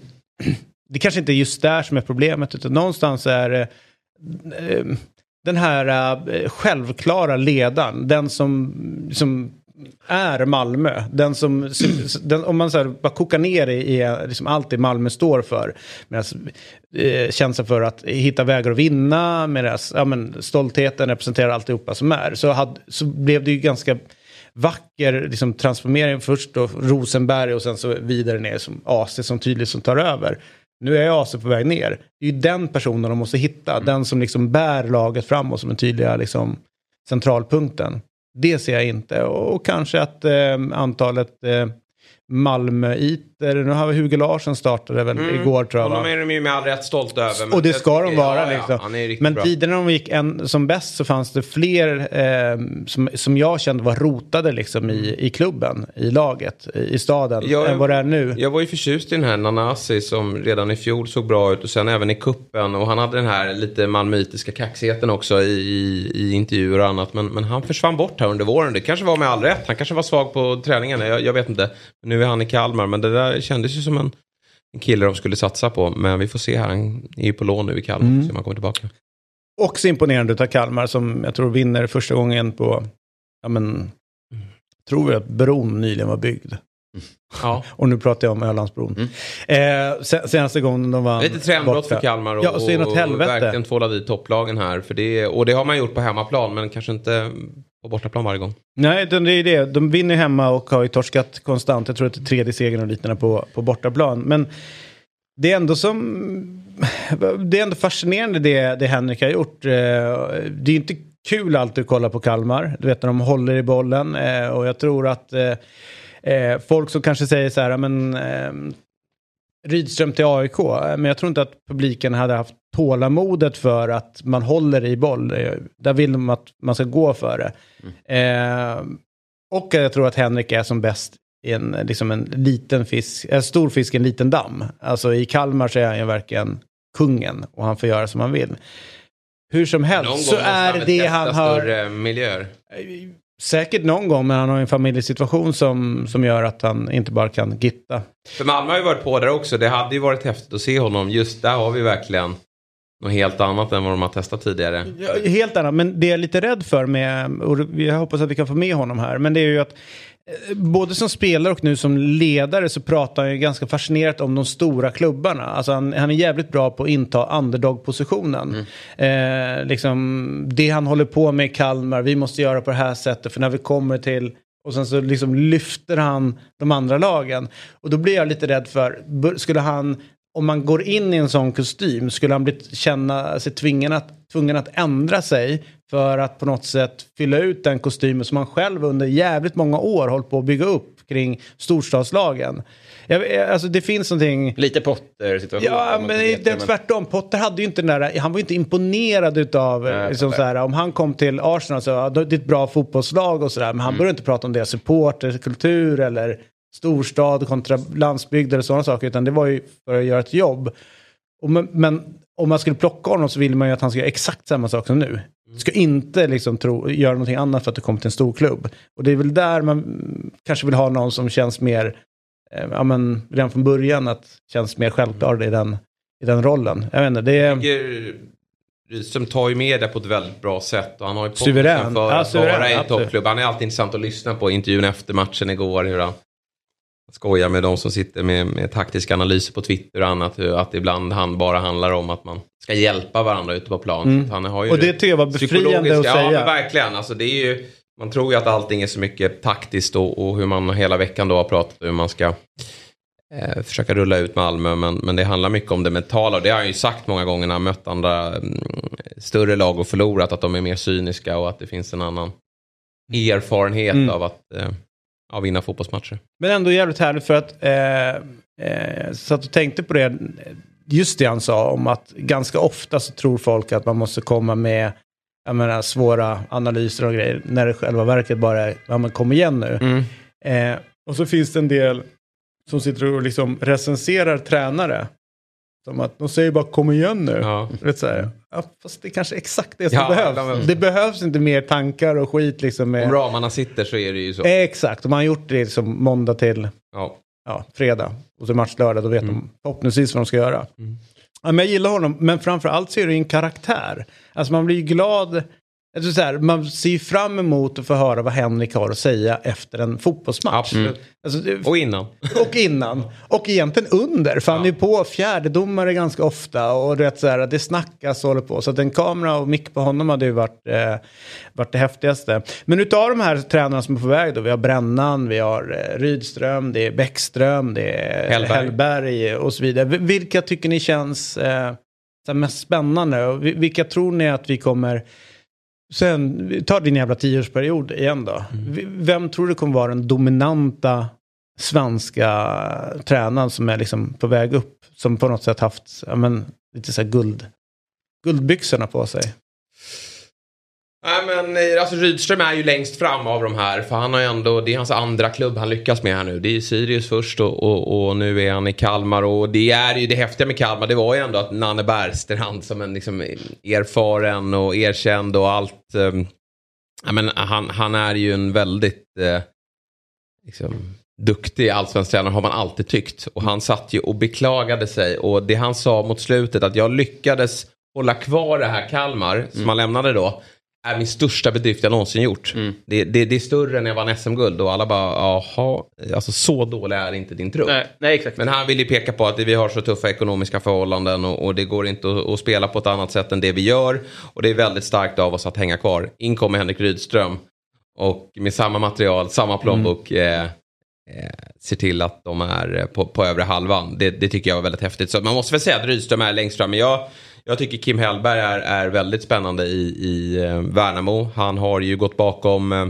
det kanske inte är just där som är problemet, utan någonstans är det eh, den här uh, självklara ledaren, den som, som är Malmö. Den som, den, om man så här, bara kokar ner det i liksom allt det Malmö står för. Medan eh, känslan för att hitta vägar att vinna, medan ja, men, stoltheten representerar alltihopa som är. Så, hade, så blev det ju ganska vacker liksom, transformering. Först då Rosenberg och sen så vidare ner som AC som tydligt som tar över. Nu är AC på väg ner. Det är ju den personen de måste hitta. Mm. Den som liksom bär laget framåt som den tydliga liksom, centralpunkten. Det ser jag inte. Och, och kanske att eh, antalet eh, Malmöiter. Nu har vi Hugo Larsson startade väl mm. igår tror jag. Honom är de ju med all rätt stolta över. Och det ska de vara. Ja, liksom. ja, men bra. när de gick en, som bäst så fanns det fler eh, som, som jag kände var rotade liksom i, i klubben, i laget, i, i staden, jag, än vad det är nu. Jag var ju förtjust i den här Nanasi som redan i fjol såg bra ut och sen även i kuppen och han hade den här lite malmöitiska kaxigheten också i, i, i intervjuer och annat. Men, men han försvann bort här under våren. Det kanske var med all rätt. Han kanske var svag på träningen. Jag, jag vet inte. Nu är han i Kalmar. Men det där kändes ju som en, en kille de skulle satsa på. Men vi får se här. Han är ju på lån nu i Kalmar. Mm. Så man kommer tillbaka. Också imponerande av Kalmar som jag tror vinner första gången på, ja men, tror vi att bron nyligen var byggd. Ja. och nu pratar jag om Ölandsbron. Mm. Eh, senaste gången de var Lite trendbrott för Kalmar och, ja, och, och, verkligen tvåla dit topplagen här. För det, och det har man gjort på hemmaplan men kanske inte på bortaplan varje gång. Nej, det är det. De vinner hemma och har ju torskat konstant. Jag tror att det är tredje segern och liknande på, på bortaplan. Men det är ändå som... Det är ändå fascinerande det, det Henrik har gjort. Eh, det är inte kul alltid att kolla på Kalmar. Du vet när de håller i bollen. Eh, och jag tror att eh, folk som kanske säger så här, men Rydström till AIK. Men jag tror inte att publiken hade haft tålamodet för att man håller i boll. Där vill de att man ska gå för det. Mm. Eh, och jag tror att Henrik är som bäst i en, liksom en liten fisk, en stor fisk i en liten damm. Alltså i Kalmar så är han ju verkligen kungen och han får göra som han vill. Hur som helst så är det han har... miljöer. Säkert någon gång, men han har en familjesituation som, som gör att han inte bara kan gitta. För Malmö har ju varit på där också. Det hade ju varit häftigt att se honom. Just där har vi verkligen något helt annat än vad de har testat tidigare. Ja, helt annat, men det jag är lite rädd för med, och jag hoppas att vi kan få med honom här, men det är ju att Eh, både som spelare och nu som ledare så pratar han ju ganska fascinerat om de stora klubbarna. Alltså han, han är jävligt bra på att inta underdog-positionen. Mm. Eh, liksom, det han håller på med i Kalmar, vi måste göra på det här sättet för när vi kommer till och sen så liksom lyfter han de andra lagen. Och då blir jag lite rädd för, skulle han om man går in i en sån kostym skulle han bli, känna sig tvungen att, tvungen att ändra sig för att på något sätt fylla ut den kostymen som han själv under jävligt många år hållit på att bygga upp kring storstadslagen. Jag, alltså det finns någonting... Lite Potter-situation. Ja, men det är tvärtom. Potter hade ju inte den där, han var ju inte imponerad utav, Nej, liksom så om han kom till Arsenal så, det är ett bra fotbollslag och sådär, men han mm. började inte prata om deras supporterkultur eller storstad kontra landsbygd eller sådana saker, utan det var ju för att göra ett jobb. Och men, men, om man skulle plocka honom så vill man ju att han ska göra exakt samma sak som nu. Ska inte liksom tro, göra någonting annat för att du kommer till en stor klubb. Och det är väl där man kanske vill ha någon som känns mer, eh, ja men redan från början att känns mer självklar i den, i den rollen. Jag vet inte, det är... Rydström tar ju med det på ett väldigt bra sätt och han har ju suverän. för ja, att vara i en toppklubb. Han är alltid intressant att lyssna på. Intervjun efter matchen igår, hur han skojar med de som sitter med, med taktiska analyser på Twitter och annat. Att ibland han bara handlar om att man ska hjälpa varandra ute på plan. Mm. Han har ju och det tycker jag var befriande att säga. Ja, verkligen. Alltså, det är ju, man tror ju att allting är så mycket taktiskt och, och hur man hela veckan då har pratat om hur man ska eh, försöka rulla ut Malmö. Men, men det handlar mycket om det mentala. Och det har han ju sagt många gånger när han mött andra mm, större lag och förlorat. Att de är mer cyniska och att det finns en annan erfarenhet mm. av att eh, ja, vinna fotbollsmatcher. Men ändå jävligt härligt för att eh, eh, satt och tänkte på det, just det han sa om att ganska ofta så tror folk att man måste komma med jag menar, svåra analyser och grejer när det själva verket bara är, ja men kom igen nu. Mm. Eh, och så finns det en del som sitter och liksom recenserar tränare. Som att de säger bara kom igen nu. Ja. Rätt så här, ja, fast det är kanske exakt det som ja, behövs. De... Det behövs inte mer tankar och skit. Liksom med... Om ramarna sitter så är det ju så. exakt, och man har gjort det liksom måndag till ja. Ja, fredag. Och så match lördag, då vet mm. de förhoppningsvis vad de ska göra. Mm. Ja, men jag gillar honom, men framför allt så är det en karaktär. Alltså man blir glad Alltså så här, man ser ju fram emot att få höra vad Henrik har att säga efter en fotbollsmatch. Absolut. Alltså, Och innan. och innan. Och egentligen under. För han är ju på fjärdedomare ganska ofta. Och du vet, så här, det snackas och håller på. Så att en kamera och mick på honom hade ju varit, eh, varit det häftigaste. Men utav de här tränarna som är på väg då. Vi har Brännan, vi har eh, Rydström, det är Bäckström, det är Hellberg. Hellberg och så vidare. Vi- Vilka tycker ni känns eh, mest spännande? Och vilka tror ni att vi kommer... Sen, tar din jävla tioårsperiod igen då. V- Vem tror du kommer vara den dominanta svenska tränaren som är liksom på väg upp? Som på något sätt haft ja, men, lite så här guld, guldbyxorna på sig. Nej men eh, alltså Rydström är ju längst fram av de här. För han har ju ändå, det är hans andra klubb han lyckas med här nu. Det är ju Sirius först och, och, och nu är han i Kalmar. Och det är ju det häftiga med Kalmar. Det var ju ändå att Nanne Bergstrand som en liksom erfaren och erkänd och allt. Ja, men han, han är ju en väldigt eh, liksom, duktig allsvensk tränare har man alltid tyckt. Och han satt ju och beklagade sig. Och det han sa mot slutet att jag lyckades hålla kvar det här Kalmar som han lämnade då. Är min största bedrift jag någonsin gjort. Det, det, det är större än jag vann SM-guld och alla bara jaha, alltså så dålig är inte din trupp. Nej, nej, exakt. Men han vill ju peka på att vi har så tuffa ekonomiska förhållanden och, och det går inte att, att spela på ett annat sätt än det vi gör. Och det är väldigt starkt av oss att hänga kvar. In kommer Henrik Rydström och med samma material, samma plånbok eh, eh, ser till att de är på, på övre halvan. Det, det tycker jag var väldigt häftigt. Så man måste väl säga att Rydström är längst fram. Men jag, jag tycker Kim Hellberg är, är väldigt spännande i, i eh, Värnamo. Han har ju gått bakom eh,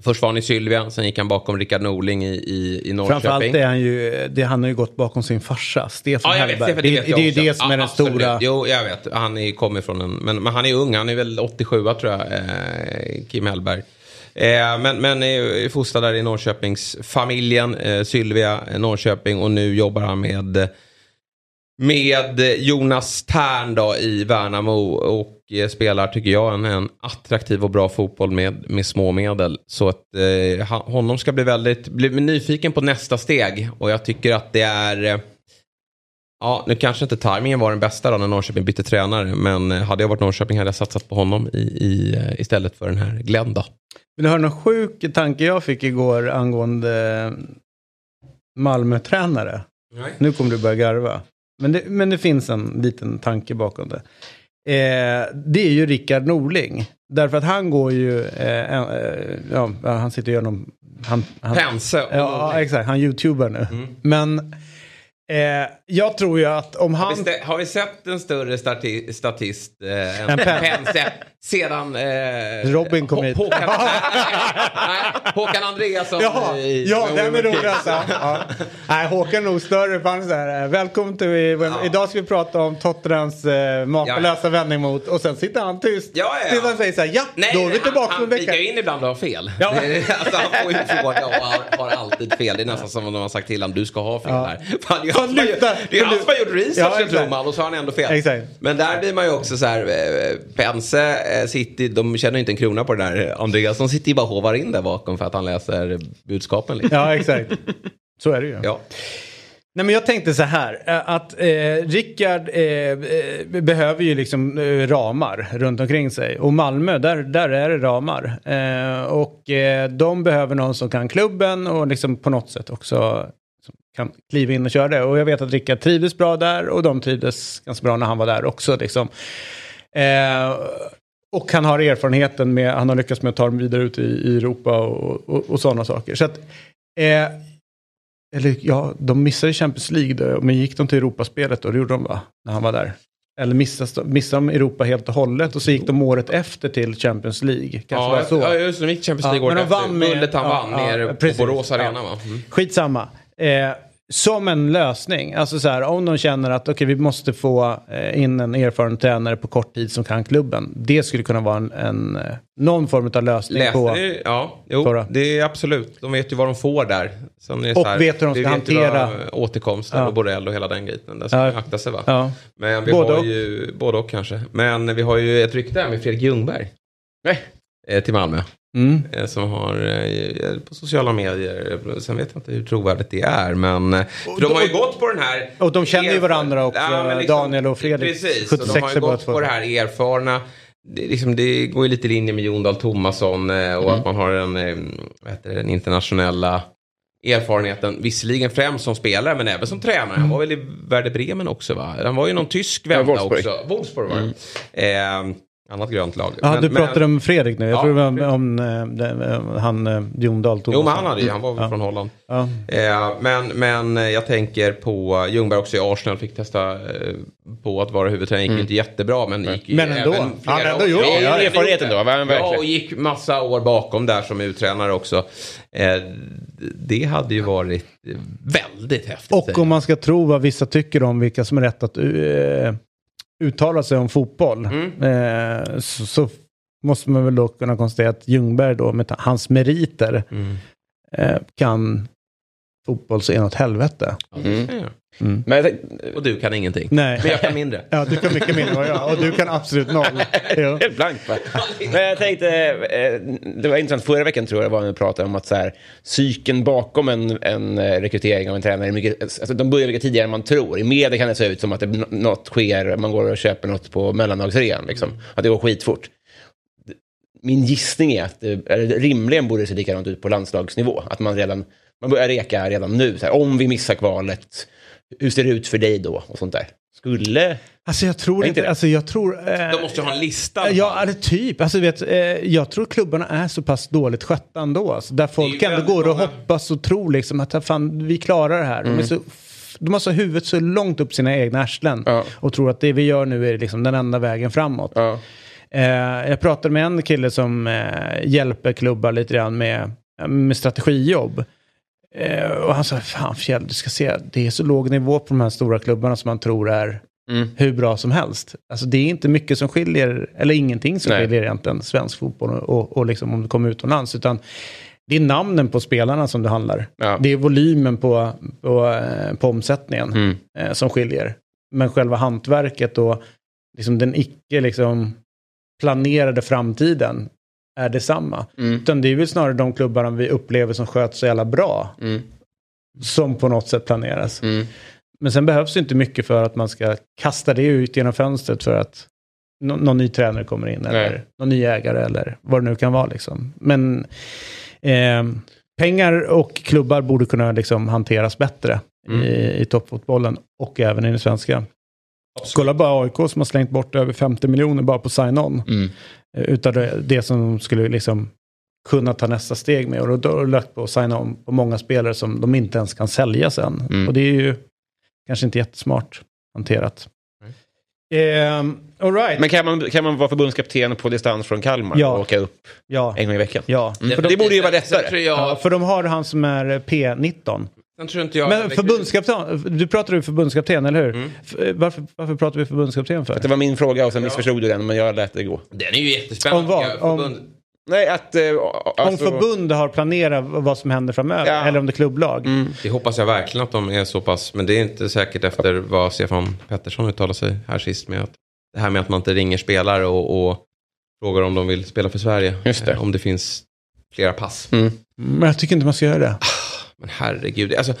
Först var han i Sylvia, sen gick han bakom Rickard Norling i, i, i Norrköping. Framförallt är han ju, det, han har ju gått bakom sin farsa, Stefan Ja, vet, Hellberg. Stefan, det, det, vet det, jag är ju det som är Ja, den absolut. stora... Jo, jag vet. Han är, kommer från en... Men, men han är ung. Han är väl 87 tror jag, eh, Kim Hellberg. Eh, men, men är fostrad där i Norrköpingsfamiljen, eh, Sylvia, eh, Norrköping. Och nu jobbar han med, med Jonas Tern då i Värnamo. Och eh, spelar, tycker jag, en, en attraktiv och bra fotboll med, med små medel. Så att eh, honom ska bli väldigt bli nyfiken på nästa steg. Och jag tycker att det är... Eh, Ja, nu kanske inte tajmingen var den bästa då när Norrköping bytte tränare. Men eh, hade jag varit Norrköping hade jag satsat på honom i, i, istället för den här Glenn då. Men du hör någon sjuk tanke jag fick igår angående Malmö-tränare. Nu kommer du börja garva. Men det, men det finns en liten tanke bakom det. Eh, det är ju Rickard Norling. Därför att han går ju, eh, eh, ja, han sitter och gör någon... Han, han, Pense ja, exakt. Han youtuber nu. Mm. Men eh, jag tror ju att om Har han... vi, stä- har vi sett en större stati statist eh, än. Pence sedan... Eh, Robin kom hit. Håkan, nej, Håkan Andreasson. Ja, i- ja den är rolig alltså. Ja. Nej, Håkan är nog större. Fan, så här, eh, välkommen till... Idag ska vi prata om Tottenhams eh, makalösa vändning mot... Och sen sitter han tyst. Ja, ja, ja. Tills han säger så här, ja, Nej, då är vi tillbaka han, om han en vecka. fikar in ibland och har fel. Ja. Alltså, han får ju fråga och har, har alltid fel. Det är nästan som om de har sagt till honom, du ska ha fel Ja. här. Fan, det är Han han som har gjort- han han research, Ja, tror man, och så har han ändå fel. Exakt. Men där blir man ju också så här, eh, Pense, eh, City, de tjänar ju inte en krona på det där. Andreas, de sitter ju bara och hovar in där bakom för att han läser budskapen lite. Ja, exakt. Så är det ju. Ja. Nej men jag tänkte så här eh, att eh, Rickard eh, eh, behöver ju liksom eh, ramar runt omkring sig. Och Malmö, där, där är det ramar. Eh, och eh, de behöver någon som kan klubben och liksom på något sätt också kan kliva in och köra det. Och jag vet att Rickard trivdes bra där och de trivdes ganska bra när han var där också. Liksom. Eh, och han har erfarenheten med, han har lyckats med att ta dem vidare ut i, i Europa och, och, och sådana saker. Så att, eh, eller ja, de missade Champions League då, men gick de till Europaspelet då? Det gjorde de va? När han var där. Eller missade, missade de Europa helt och hållet och så gick de året efter till Champions League. Kanske var Ja, så. ja, just det. De gick Champions League Ja, året efter. vann med- Guldet han ja, vann ja, nere på Borås. Arena va? Mm. Skitsamma. Eh, som en lösning. Alltså så här, om de känner att okej, vi måste få eh, in en erfaren tränare på kort tid som kan klubben. Det skulle kunna vara en, en, eh, någon form av lösning Läste på... Ja, jo, Torra. det är absolut. De vet ju vad de får där. Sen är Och så här, vet hur de ska hantera- återkomsten Ja. och Borrell och hela den biten. Där ska Ja. man akta sig va? Ja. Men vi Både har och. ju, både och kanske. Men vi har ju ett rykte här med Fredrik Ljungberg. Nej. Eh, till Malmö. Mm. Eh, som har eh, på sociala medier. Sen vet jag inte hur trovärdigt det är. Men för de har ju gått på den här. Och de känner ju varandra också, men Daniel och Fredrik. Precis, 76 och de har ju gått på det här erfarna. det, liksom, det går ju lite i linje med Jon Dahl Tomasson och att man har en, vad heter den internationella erfarenheten. Visserligen främst som spelare men även som tränare. Han var väl i Werder Bremen också va? Han var ju någon tysk vända Wolfsburg. också. Wolfsburg var det. Eh, annat grönt lag. Ja, Men- du men- pratar om Fredrik nu. Jag Ja, tror det var om, om eh, eh, han eh, Jon Dahl Jo men han hade ju, han var väl Ja. från Holland. Ja. Eh, men, men jag tänker på Ljungberg också i Arsenal. Fick testa eh, på att vara huvudtränare. Gick ju inte jättebra men gick ju Men ändå. även Han flera har ändå år- gjort det. Ja, han erfarenhet ändå, va? Ja, Verkligen. och gick massa år bakom där som uttränare också. Eh, det hade ju varit väldigt häftigt. Och om man ska tro vad vissa tycker om vilka som är rätt att eh, uttala sig om fotboll. Mm. Eh, så, så måste man väl då kunna konstatera att Ljungberg då med hans meriter Mm. eh, kan fotboll så helvete. Det ska jag göra. Mm. Men tänkte, Och du kan ingenting. Nej. Men jag kan mindre. Ja, du kan mycket mindre än jag och du kan absolut noll. Ja. Helt blankt va? Men jag tänkte, eh, det var intressant, förra veckan tror jag var när vi pratade om att så här, psyken bakom en, en eh, rekrytering av en tränare, är mycket, alltså, de börjar mycket tidigare än man tror. I media kan det se ut som att det, något sker, man går och köper något på mellandagsrean, liksom. att det går skitfort. Min gissning är att det eller rimligen borde det se likadant ut på landslagsnivå. Att man redan man börjar reka redan nu. Så här, om vi missar kvalet, hur ser det ut för dig då? Och sånt där. Skulle... Alltså jag tror Inte alltså jag tror... Eh, De måste ju ha en lista. alla Ja, eller typ. Alltså, vet, eh, jag tror klubbarna är så pass dåligt skötta ändå. Alltså, där folk ändå går och många. hoppas och tror liksom att "Ah, fan, vi klarar det här. De, är så, de har så huvudet så långt upp sina egna arslen. Ja. Och tror att det vi gör nu är liksom den enda vägen framåt. Ja. Eh, jag pratade med en kille som eh, hjälper klubbar lite grann med, med strategijobb. Eh, och han sa, fan Fjäll, du ska se, det är så låg nivå på de här stora klubbarna som man tror är Mm. hur bra som helst. Alltså det är inte mycket som skiljer, eller ingenting som Nej. skiljer egentligen svensk fotboll och, och, och liksom om du kommer utomlands. Utan det är namnen på spelarna som det handlar. Ja. Det är volymen på, på, eh, på omsättningen Mm. eh, som skiljer. Men själva hantverket och liksom den icke liksom planerade framtiden är detsamma. Mm. Utan det är väl snarare de klubbarna vi upplever som sköts så jävla bra Mm. som på något sätt planeras. Mm. Men sen behövs det inte mycket för att man ska kasta det ut genom fönstret för att nå- någon ny tränare kommer in eller Nej. någon ny ägare eller vad det nu kan vara. Liksom. Men eh, pengar och klubbar borde kunna liksom hanteras bättre Mm. i, i toppfotbollen och även i den svenska. Kolla bara AIK som har slängt bort över 50 miljoner bara på sign-on. Mm. Eh, Utav det, det som de skulle liksom kunna ta nästa steg med. Och då har de lagt på sign-on på många spelare som de inte ens kan sälja sen. Mm. Och det är ju kanske inte jättesmart hanterat. All right. Men kan man, kan man vara förbundskapten på distans från Kalmar Ja. och åka upp ja, en gång i veckan? ja. Mm. För det de, borde ju vara lättare. jag, ja, för de har han som är eh, P19. Sen tror inte jag Men förbundskapten, du pratar ju förbundskapten, eller hur? Mm. Eh, Varför, varför pratar vi förbundskapten för? Det var min fråga och sen missförstod du den, men jag lät det gå. Den är ju jättespännande. Om vad? Förbund- Nej, att... Eh, Om alltså, förbund har planerat vad som händer framöver, Ja. eller om det är klubblag. Mm. Det hoppas jag verkligen att de är så pass. Men det är inte säkert efter vad Stefan Pettersson uttalade sig här sist med att det här med att man inte ringer spelare och, och frågar om de vill spela för Sverige. Just det. Eh, Om det finns flera pass. Mm. Men jag tycker inte man ska göra det. Men herregud, alltså,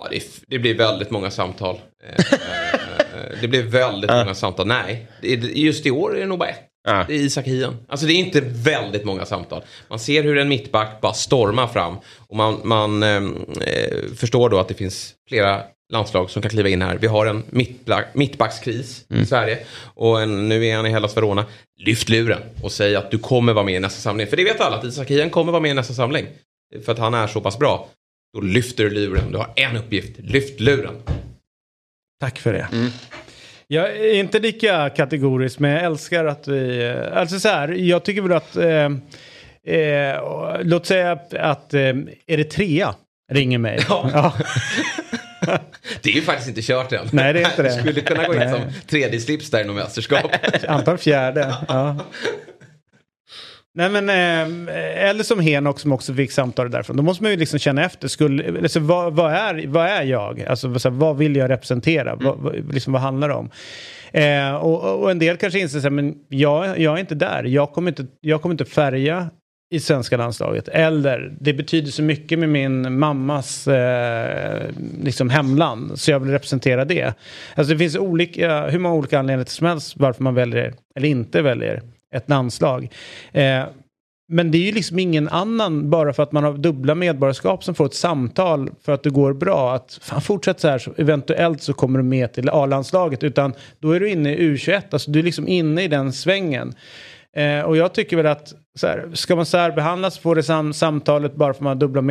ja, det, det blir väldigt många samtal. Eh, eh, det blir väldigt många samtal. Nej, just i år är det nog bara ett. Det är Isak Hien. Alltså det är inte väldigt många samtal. Man ser hur en mittback bara stormar fram. Och man, man ehm, eh, förstår då att det finns flera landslag som kan kliva in här. Vi har en mittback, mittbackskris i Sverige. Och en, nu är han i Hellas Verona. Lyft luren och säg att du kommer vara med i nästa samling. För det vet alla att Isak Hien kommer vara med i nästa samling. För att han är så pass bra. Då lyfter du luren. Du har en uppgift. Lyft luren. Tack för det. Jag är inte lika kategorisk, men jag älskar att vi... eh, Alltså så här, jag tycker väl att... Eh, eh, låt säga att, eh, Eritrea ringer mig. Ja. Det är ju faktiskt inte kört än. Nej, det är inte det. skulle kunna gå in Nej. som tredje slips där i något mästerskap. Antal fjärde. Ja. Nej men, eh, eller som Henok som också fick samtal därifrån. Då måste man ju liksom känna efter. Skulle, alltså, vad, vad, är, vad är jag? Alltså, vad vill jag representera? Vad, vad, liksom, vad handlar det om? Eh, och, och en del kanske inser sig, men jag, jag är inte där. Jag kommer inte, jag kommer inte färga i svenska landslaget. Eller det betyder så mycket med min mammas eh, liksom hemland. Så jag vill representera det. Alltså det finns olika, hur många olika anledningar som helst varför man väljer eller inte väljer ett landslag. Eh, men det är ju liksom ingen annan bara för att man har dubbla medborgarskap som får ett samtal för att det går bra. Att fan, fortsätt så här så eventuellt så kommer du med till A-landslaget. Utan då är du inne i U21, alltså du är liksom inne i den svängen. Eh, och jag tycker väl att så här, ska man särbehandlas får det sam samtalet bara för att man har dubbla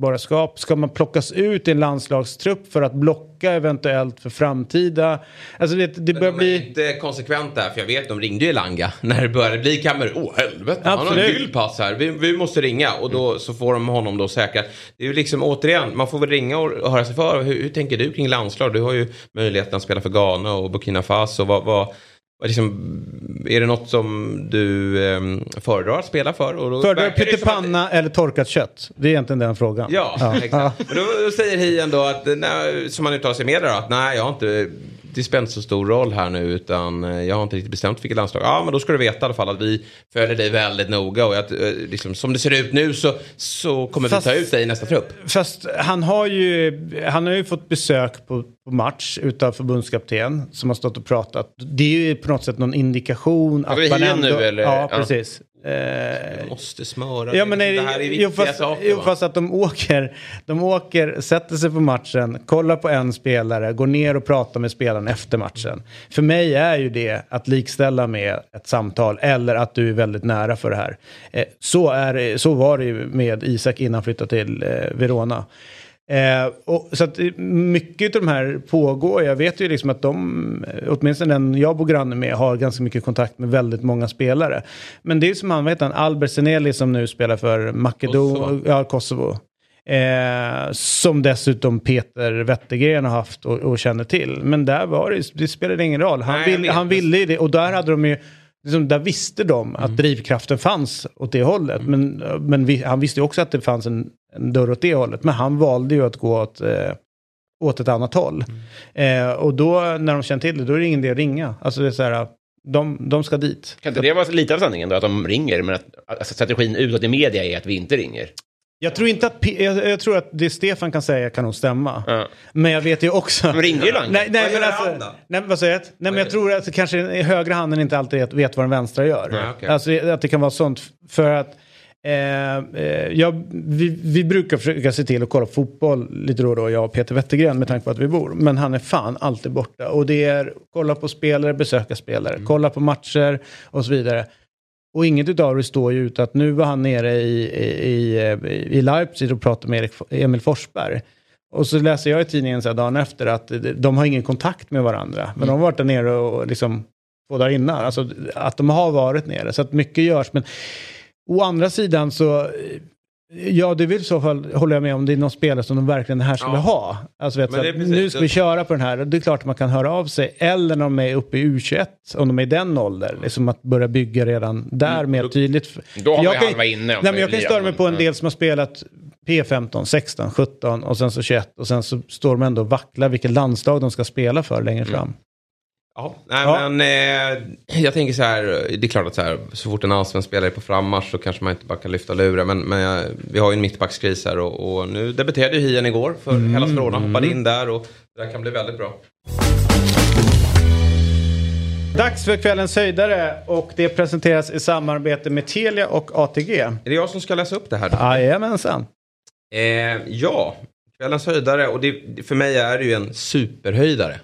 medborgarskap. Ska man plockas ut i en landslagstrupp för att blocka eventuellt för framtida... Alltså det, det börjar de bli... är inte konsekvent där, för jag vet de ringde ju Elanga när det började bli kameror. Åh helvete, han har en Absolut. gul pass här. Vi, vi måste ringa och då så får de honom då säkrat. Det är ju liksom återigen, man får väl ringa och, höra sig för. Hur, hur tänker du kring landslag? Du har ju möjligheten att spela för Ghana och Burkina Faso. Vad, vad liksom, är det något som du eh, föredrar att spela för? Och då Föredrar som att- pyttipanna eller torkat kött? Det är egentligen den frågan. Ja, exakt. Men då, då säger Hien då att, nej, som han uttalar sig i media då, att nej jag har inte, det spelar inte så stor roll här nu utan eh, jag har inte riktigt bestämt vilket landslag. Ja men då ska du veta i alla fall att vi följer dig väldigt noga och att, eh, liksom, som det ser ut nu så, så kommer Fast- vi ta ut dig i nästa trupp. Fast han har ju, han har ju fått besök på, på match utav förbundskapten som har stått och pratat. Det är ju på något sätt någon indikation Har vi Hien nu, eller? Ja, Ja. precis. Eh, måste smöra Ja, men nej, det här är jo, viktiga fast, saker. jo, fast att de åker, de åker, sätter sig på matchen, kollar på en spelare, går ner och pratar med spelaren efter matchen. För mig är ju det att likställa med ett samtal eller att du är väldigt nära för det här. Eh, så, är, så var det ju med Isak innan han flyttade till eh, Verona. Eh, och, så att eh, mycket av de här pågår. Jag vet ju liksom att de, eh, åtminstone den jag bor granne med, har ganska mycket kontakt med väldigt många spelare. Men det är som han, vad heter han, Albert Seneli som nu spelar för Makedonien, Kosovo. ja Kosovo. Eh, som dessutom Peter Wettergren har haft och, och känner till. Men där var det, det spelade ingen roll. Han, Nej, vill, han ville ju det och där hade de ju Liksom, där visste de att drivkraften fanns åt det hållet. Men, men vi, han visste ju också att det fanns en, en dörr åt det hållet. Men han valde ju att gå åt, eh, åt ett annat håll. Eh, och då när de känner till det, då är det ingen idé att ringa. Alltså det är så här, de, de ska dit. Kan inte det vara lite av sanningen då, att de ringer, men att alltså, strategin utåt i media är att vi inte ringer? Jag tror inte att, jag, jag tror att det Stefan kan säga kan nog stämma. Ja. Men jag vet ju också... De ringde ju. Nej, nej, Vad men alltså, han då? nej, vad säger jag? Nej, men jag tror att kanske högra handen inte alltid vet, vad den vänstra gör. Nej, okej. Alltså att det kan vara sånt. För att eh, eh, jag, vi, vi brukar försöka se till att kolla fotboll lite då och då, jag och Peter Wettergren med tanke på att vi bor. Men han är fan alltid borta. Och det är kolla på spelare, besöka spelare, Mm. kolla på matcher och så vidare. Och inget utav det står ju ut att nu var han nere i, i, i, i Leipzig och pratade med Erik, Emil Forsberg. Och så läser jag i tidningen så här dagen efter att de har ingen kontakt med varandra. Men de har varit där nere och liksom två dagar innan. Alltså att de har varit nere. Så att mycket görs. Men å andra sidan så Ja, det vill i så fall håller jag med om det är någon spelare som de verkligen det här skulle Ja. ha. Alltså vet, så att, nu ska vi köra på den här. Det är klart att man kan höra av sig. Eller när de är uppe i U21, om de är i den åldern. Liksom att börja bygga redan där mer tydligt. Mm. Då har jag kan- halva inne. Nej, men jag kan störa mig på en del som har spelat P15, 16, 17 och sen så 21 och sen så står de ändå och vacklar vilket landslag de ska spela för längre fram. Ja, nej, Ja. men eh, jag tänker så här, det är klart att så, här, så fort en allsvensk spelare är på frammarsch så kanske man inte bara kan lyfta luren. Men, men vi har ju en mittbackskris här och, och nu debuterade ju Hien igår för Mm. Hellas Verona, hoppade in där och det där kan bli väldigt bra. Dags för kvällens höjdare och det presenteras i samarbete med Telia och ATG. Är det jag som ska läsa upp det här? Jajamensan. Eh, ja, kvällens höjdare och det, för mig är det ju en superhöjdare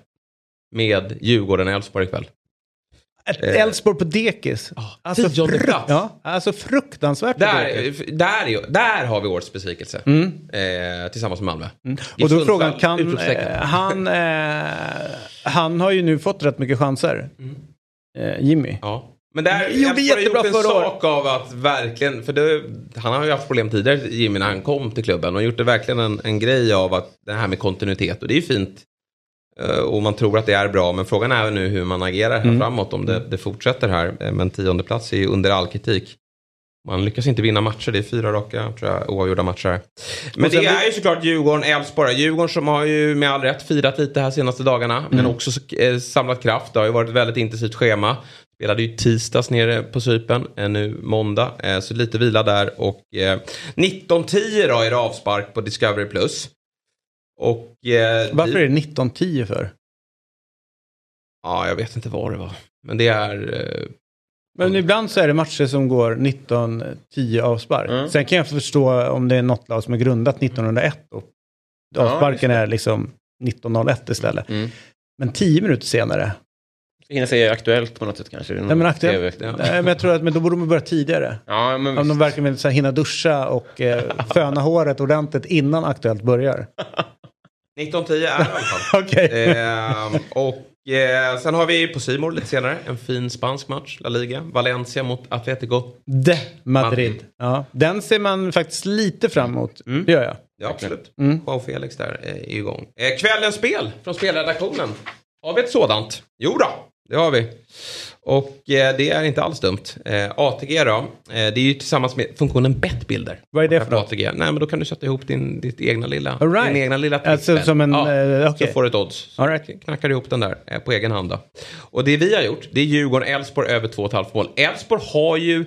med Djurgården-Elfsborg ikväll. Ett Eh. Elfsborg på dekis. Alltså, tionde plats. Ja, alltså fruktansvärt på dekis. Där, där, är, där har vi årets besvikelse. Eh, tillsammans med Malmö. Mm. Och då är frågan, kan, eh, han, eh, han har ju nu fått rätt mycket chanser. Eh, Jimmy. Ja. Men där Elfsborg har jättebra gjort en sak av att verkligen, för det, han har ju haft problem tidigare Jimmy när han kom till klubben och gjort det verkligen en, en grej av att det här med kontinuitet och det är ju fint. Eh, Och man tror att det är bra men frågan är nu hur man agerar här framåt om det, det fortsätter här. Eh, Men tionde plats är ju under all kritik. Man lyckas inte vinna matcher, det är fyra raka tror jag, oavgjorda matcher. Men det är ju såklart Djurgården, Elfsborg. Djurgården som har ju med all rätt firat lite här senaste dagarna. Men också eh, samlat kraft. Det har ju varit ett väldigt intensivt schema. Spelade ju tisdags nere på Cypern, eh, nu måndag. Så lite vila där. Och eh, 19.10 då är det avspark på Discovery+. Plus. Och... Eh, Varför är det 1910 för? Ja, jag vet inte vad det var. Men det är... Eh, Men ibland så är det matcher som går 19-10 avspark. Sen kan jag förstå om det är något lag som är grundat 1901 och avsparken är liksom 1901 istället. Mm. Men 10 minuter senare. Hinna säga aktuellt på något sätt kanske. Nej men aktuellt. TV. Nej, men jag tror att men då borde de börja tidigare. Ja, men Om de verkligen vill så här, hinna duscha och eh, föna håret ordentligt innan Aktuellt börjar. 1910 är i alla fall. Okej. Eh, och eh, sen har vi på Simor lite senare en fin spansk match, La Liga. Valencia mot Atletico. De Madrid. Madrid. Ja, den ser man faktiskt lite fram emot. Det gör jag. Ja, absolut. Mm. Joao Felix där eh, är igång. Eh, kvällens spel från spelredaktionen. Har vi ett sådant? Jo då, det har vi. Och eh, det är inte alls dumt. Eh, ATG då, eh, det är ju tillsammans med funktionen Bettbilder. Vad är det för något? ATG. Nej, men då kan du sätta ihop din, ditt egna lilla, All right. din egna lilla Alltså som en, Ja, okej. Så får du ett odds. All right. Så knackar du ihop den där på egen hand då. Och det vi har gjort, det är Djurgården-Elfsborg över 2,5 mål. Elfsborg har ju,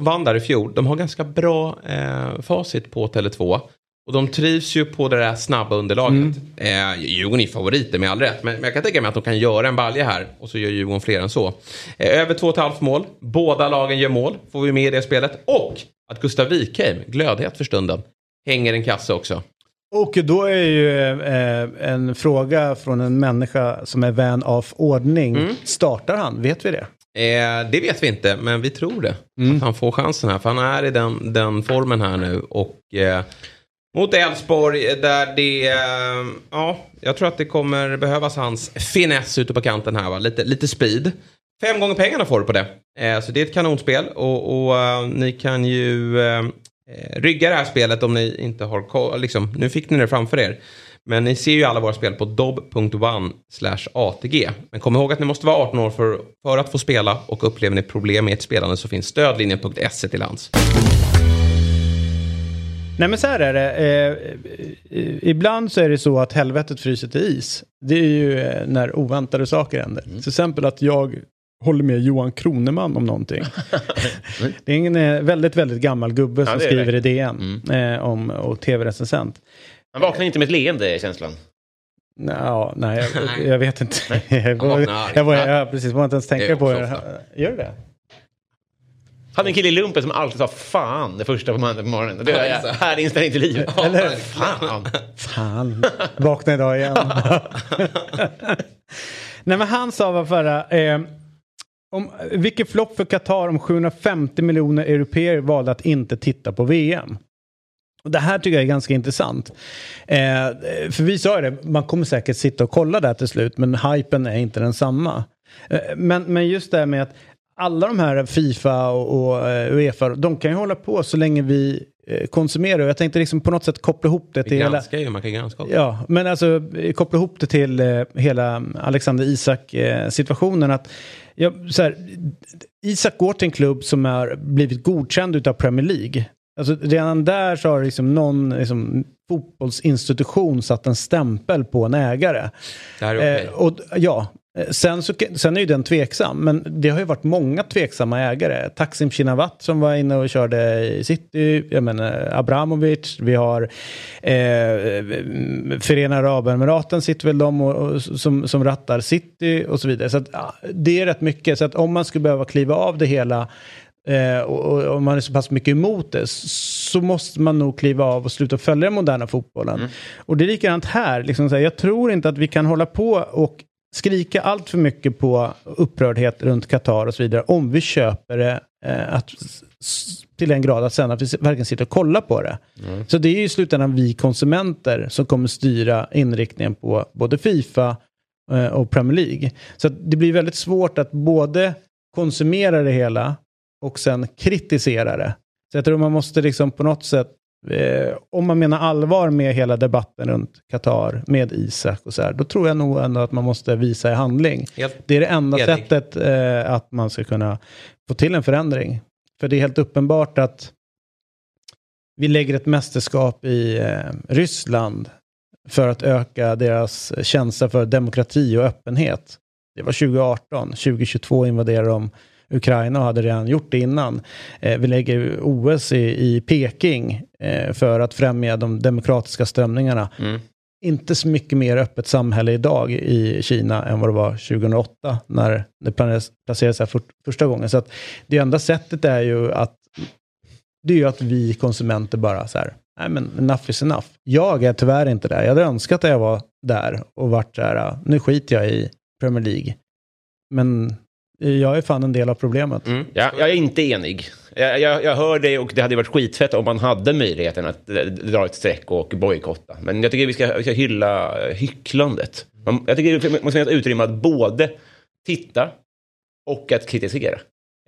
vann där i fjol, de har ganska bra eh, facit på Tele2. Och de trivs ju på det där snabba underlaget. Eh, Djurgården är favoriter med all rätt. Men, men jag kan tänka mig att de kan göra en balja här. Och så gör Djurgården fler än så. Eh, över 2,5 mål. Båda lagen gör mål. Får vi med i det spelet. Och att Gustav Wikheim, glödhet för stunden, hänger en kasse också. Och då är ju eh, en fråga från en människa som är vän av ordning. Mm. Startar han? Vet vi det? Eh, det vet vi inte, men vi tror det. Att han får chansen här. För han är i den, den formen här nu. Och eh, mot Elfsborg där det... Eh, ja, jag tror att det kommer behövas hans finess ute på kanten här. Va? Lite, lite speed. Fem gånger pengarna får du på det. Eh, så det är ett kanonspel. Och, och eh, ni kan ju eh, eh, rygga det här spelet om ni inte har koll. Liksom, nu fick ni det framför er. Men ni ser ju alla våra spel på dob.one ATG. Men kom ihåg att ni måste vara 18 år för, för att få spela och upplever ni problem med ert spelande så finns stödlinjen.se till hands. Nej men så här är det. Eh, eh, ibland så är det så att helvetet fryser till is. Det är ju eh, när oväntade saker händer. Till exempel att jag håller med Johan Kroneman om någonting. det är en eh, väldigt, väldigt gammal gubbe som det är skriver det. i DN eh, om, och tv-recensent. Han vaknar inte med ett leende, känslan. Nå, Ja, nej, jag, jag vet inte. jag, var, jag, var, jag precis, var inte ens tänka på det. Gör det? Hade en kille i lumpen som alltid sa fan det första på måndagen på morgonen. Det är exakt. här inställning till livet. Eller? Fan. Fan, vakna idag igen. Nej men han sa vad förra, eh, om, vilket flopp för Qatar om 750 miljoner europeer valde att inte titta på VM. Och det här tycker jag är ganska intressant. Eh, för vi sa ju det, man kommer säkert sitta och kolla där till slut men hypen är inte densamma. Eh, men, men just det här med att alla de här Fifa och, och eh, Uefa, de kan ju hålla på så länge vi eh, konsumerar. Jag tänkte liksom på något sätt koppla ihop det Vi till hela... ju, man kan granska också. Ja, men alltså koppla ihop det till eh, hela Alexander Isak-situationen. att ja, så här, Isak går till en klubb som har blivit godkänd utav Premier League. Alltså, redan där så har liksom någon liksom, fotbollsinstitution satt en stämpel på en ägare. Det här är okej. Eh, och, ja, sen, så, sen är ju den tveksam, men det har ju varit många tveksamma ägare. Taksim Shinawat som var inne och körde i City, jag menar Abramovic, vi har eh, Förenade Arabemiraten sitter väl de och, och, som, som rattar City och så vidare. Så att, ja, det är rätt mycket, så att om man skulle behöva kliva av det hela Eh, och, om man är så pass mycket emot det så måste man nog kliva av och sluta följa den moderna fotbollen. Och det är likadant här. Liksom så här, jag tror inte att vi kan hålla på och skrika allt för mycket på upprördhet runt Qatar och så vidare om vi köper det eh, att, till en grad att sen att vi verkligen sitter och kollar på det. Så det är ju i slutändan vi konsumenter som kommer styra inriktningen på både Fifa eh, och Premier League. Så det blir väldigt svårt att både konsumera det hela och sen kritisera det. Så jag tror man måste liksom på något sätt, eh, om man menar allvar med hela debatten runt Qatar, med Isak och så här, då tror jag nog ändå att man måste visa i handling. Helt Det är det enda enig. sättet eh, att man ska kunna få till en förändring. För det är helt uppenbart att vi lägger ett mästerskap i eh, Ryssland för att öka deras känsla för demokrati och öppenhet. Det var 2018, 2022 invaderade de Ukraina och hade redan gjort det innan. Eh, vi lägger OS i, i Peking eh, för att främja de demokratiska strömningarna. Mm. inte så mycket mer öppet samhälle idag i Kina än vad det var 2008 när det placerades här för, första gången. Så att det enda sättet är ju att det är ju att vi konsumenter bara så här, nej men enough is enough. Jag är tyvärr inte där. Jag hade önskat att jag var där och varit så här, nu skiter jag i Premier League. Men jag är fan en del av problemet. Mm. Jag, jag är inte enig. Jag, jag, jag hör dig och det hade varit skitfett om man hade möjligheten att eh, dra ett streck och bojkotta. Men jag tycker vi ska, vi ska hylla hycklandet. Man, jag tycker det måste finnas utrymme att både titta och att kritisera.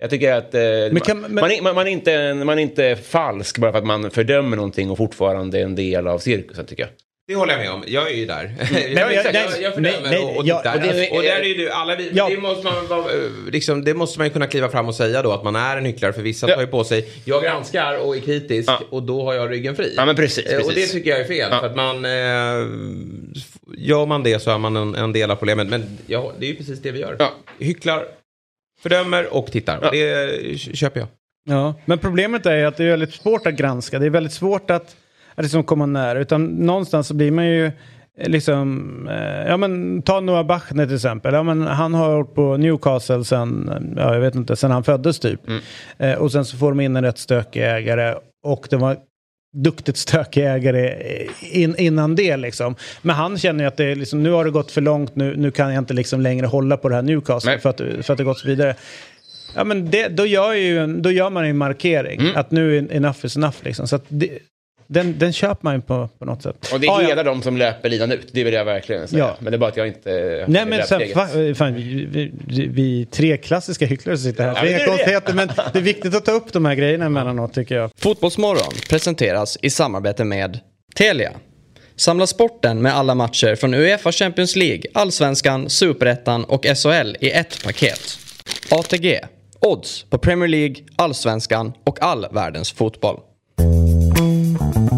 Jag tycker att eh, Men kan- man, men- man, är, man, man, är inte, man är inte falsk bara för att man fördömer någonting och fortfarande är en del av cirkusen tycker jag. Det håller jag med om. Jag är ju där. Nej, jag, jag- jag, nej, jag, jag fördömer nej, och, och tittar. och det- och där är ju du, alla vi, Ja. det, måste man, vara, eh, liksom, det måste man ju kunna kliva fram och säga då att man är en hycklare för vissa Ja. tar ju på sig jag granskar och är kritisk Ja. och då har jag ryggen fri. Ja, men precis, Eh, Och det precis. tycker jag är fel Ja. för att man eh, gör man det så är man en, en del av problemet. Men ja, det är ju precis det vi gör. Ja. Hycklar, fördömer och tittar. Ja. Det köper jag. Ja, men problemet är ju att det är väldigt svårt att granska. Det är väldigt svårt att liksom komma nära. Utan någonstans så blir man ju eh, liksom, eh, ja men ta Noah Bachner till exempel. Ja, men han har varit på Newcastle sen, eh, ja jag vet inte, sen han föddes typ. Eh, och sen så får de in en rätt stökig ägare. Och det var duktigt stökig ägare in, innan det liksom. Men han känner ju att det liksom, nu har det gått för långt, nu, nu kan jag inte liksom längre hålla på det här Newcastle Nej. för att, för att det gått så vidare. Ja, men det, då, gör ju då gör man ju en markering. Mm. Att nu är enough is enough. Liksom. Så det, den, den köper man ju på, på något sätt. Och det Ah, ja. hedrar de som löper linan ut, det vill jag verkligen säga. Ja. Men det är bara att jag inte... Nej är men det sen, steget. fa, fan, vi, vi, vi, tre klassiska hycklare som sitter här. Ja, det men är det inga är det. konstigheter men det är viktigt att ta upp de här grejerna emellanåt tycker jag. Fotbollsmorgon presenteras i samarbete med Telia. Samla sporten med alla matcher från Uefa Champions League, Allsvenskan, Superettan och SHL i ett paket. ATG. Odds på Premier League, Allsvenskan och all världens fotboll.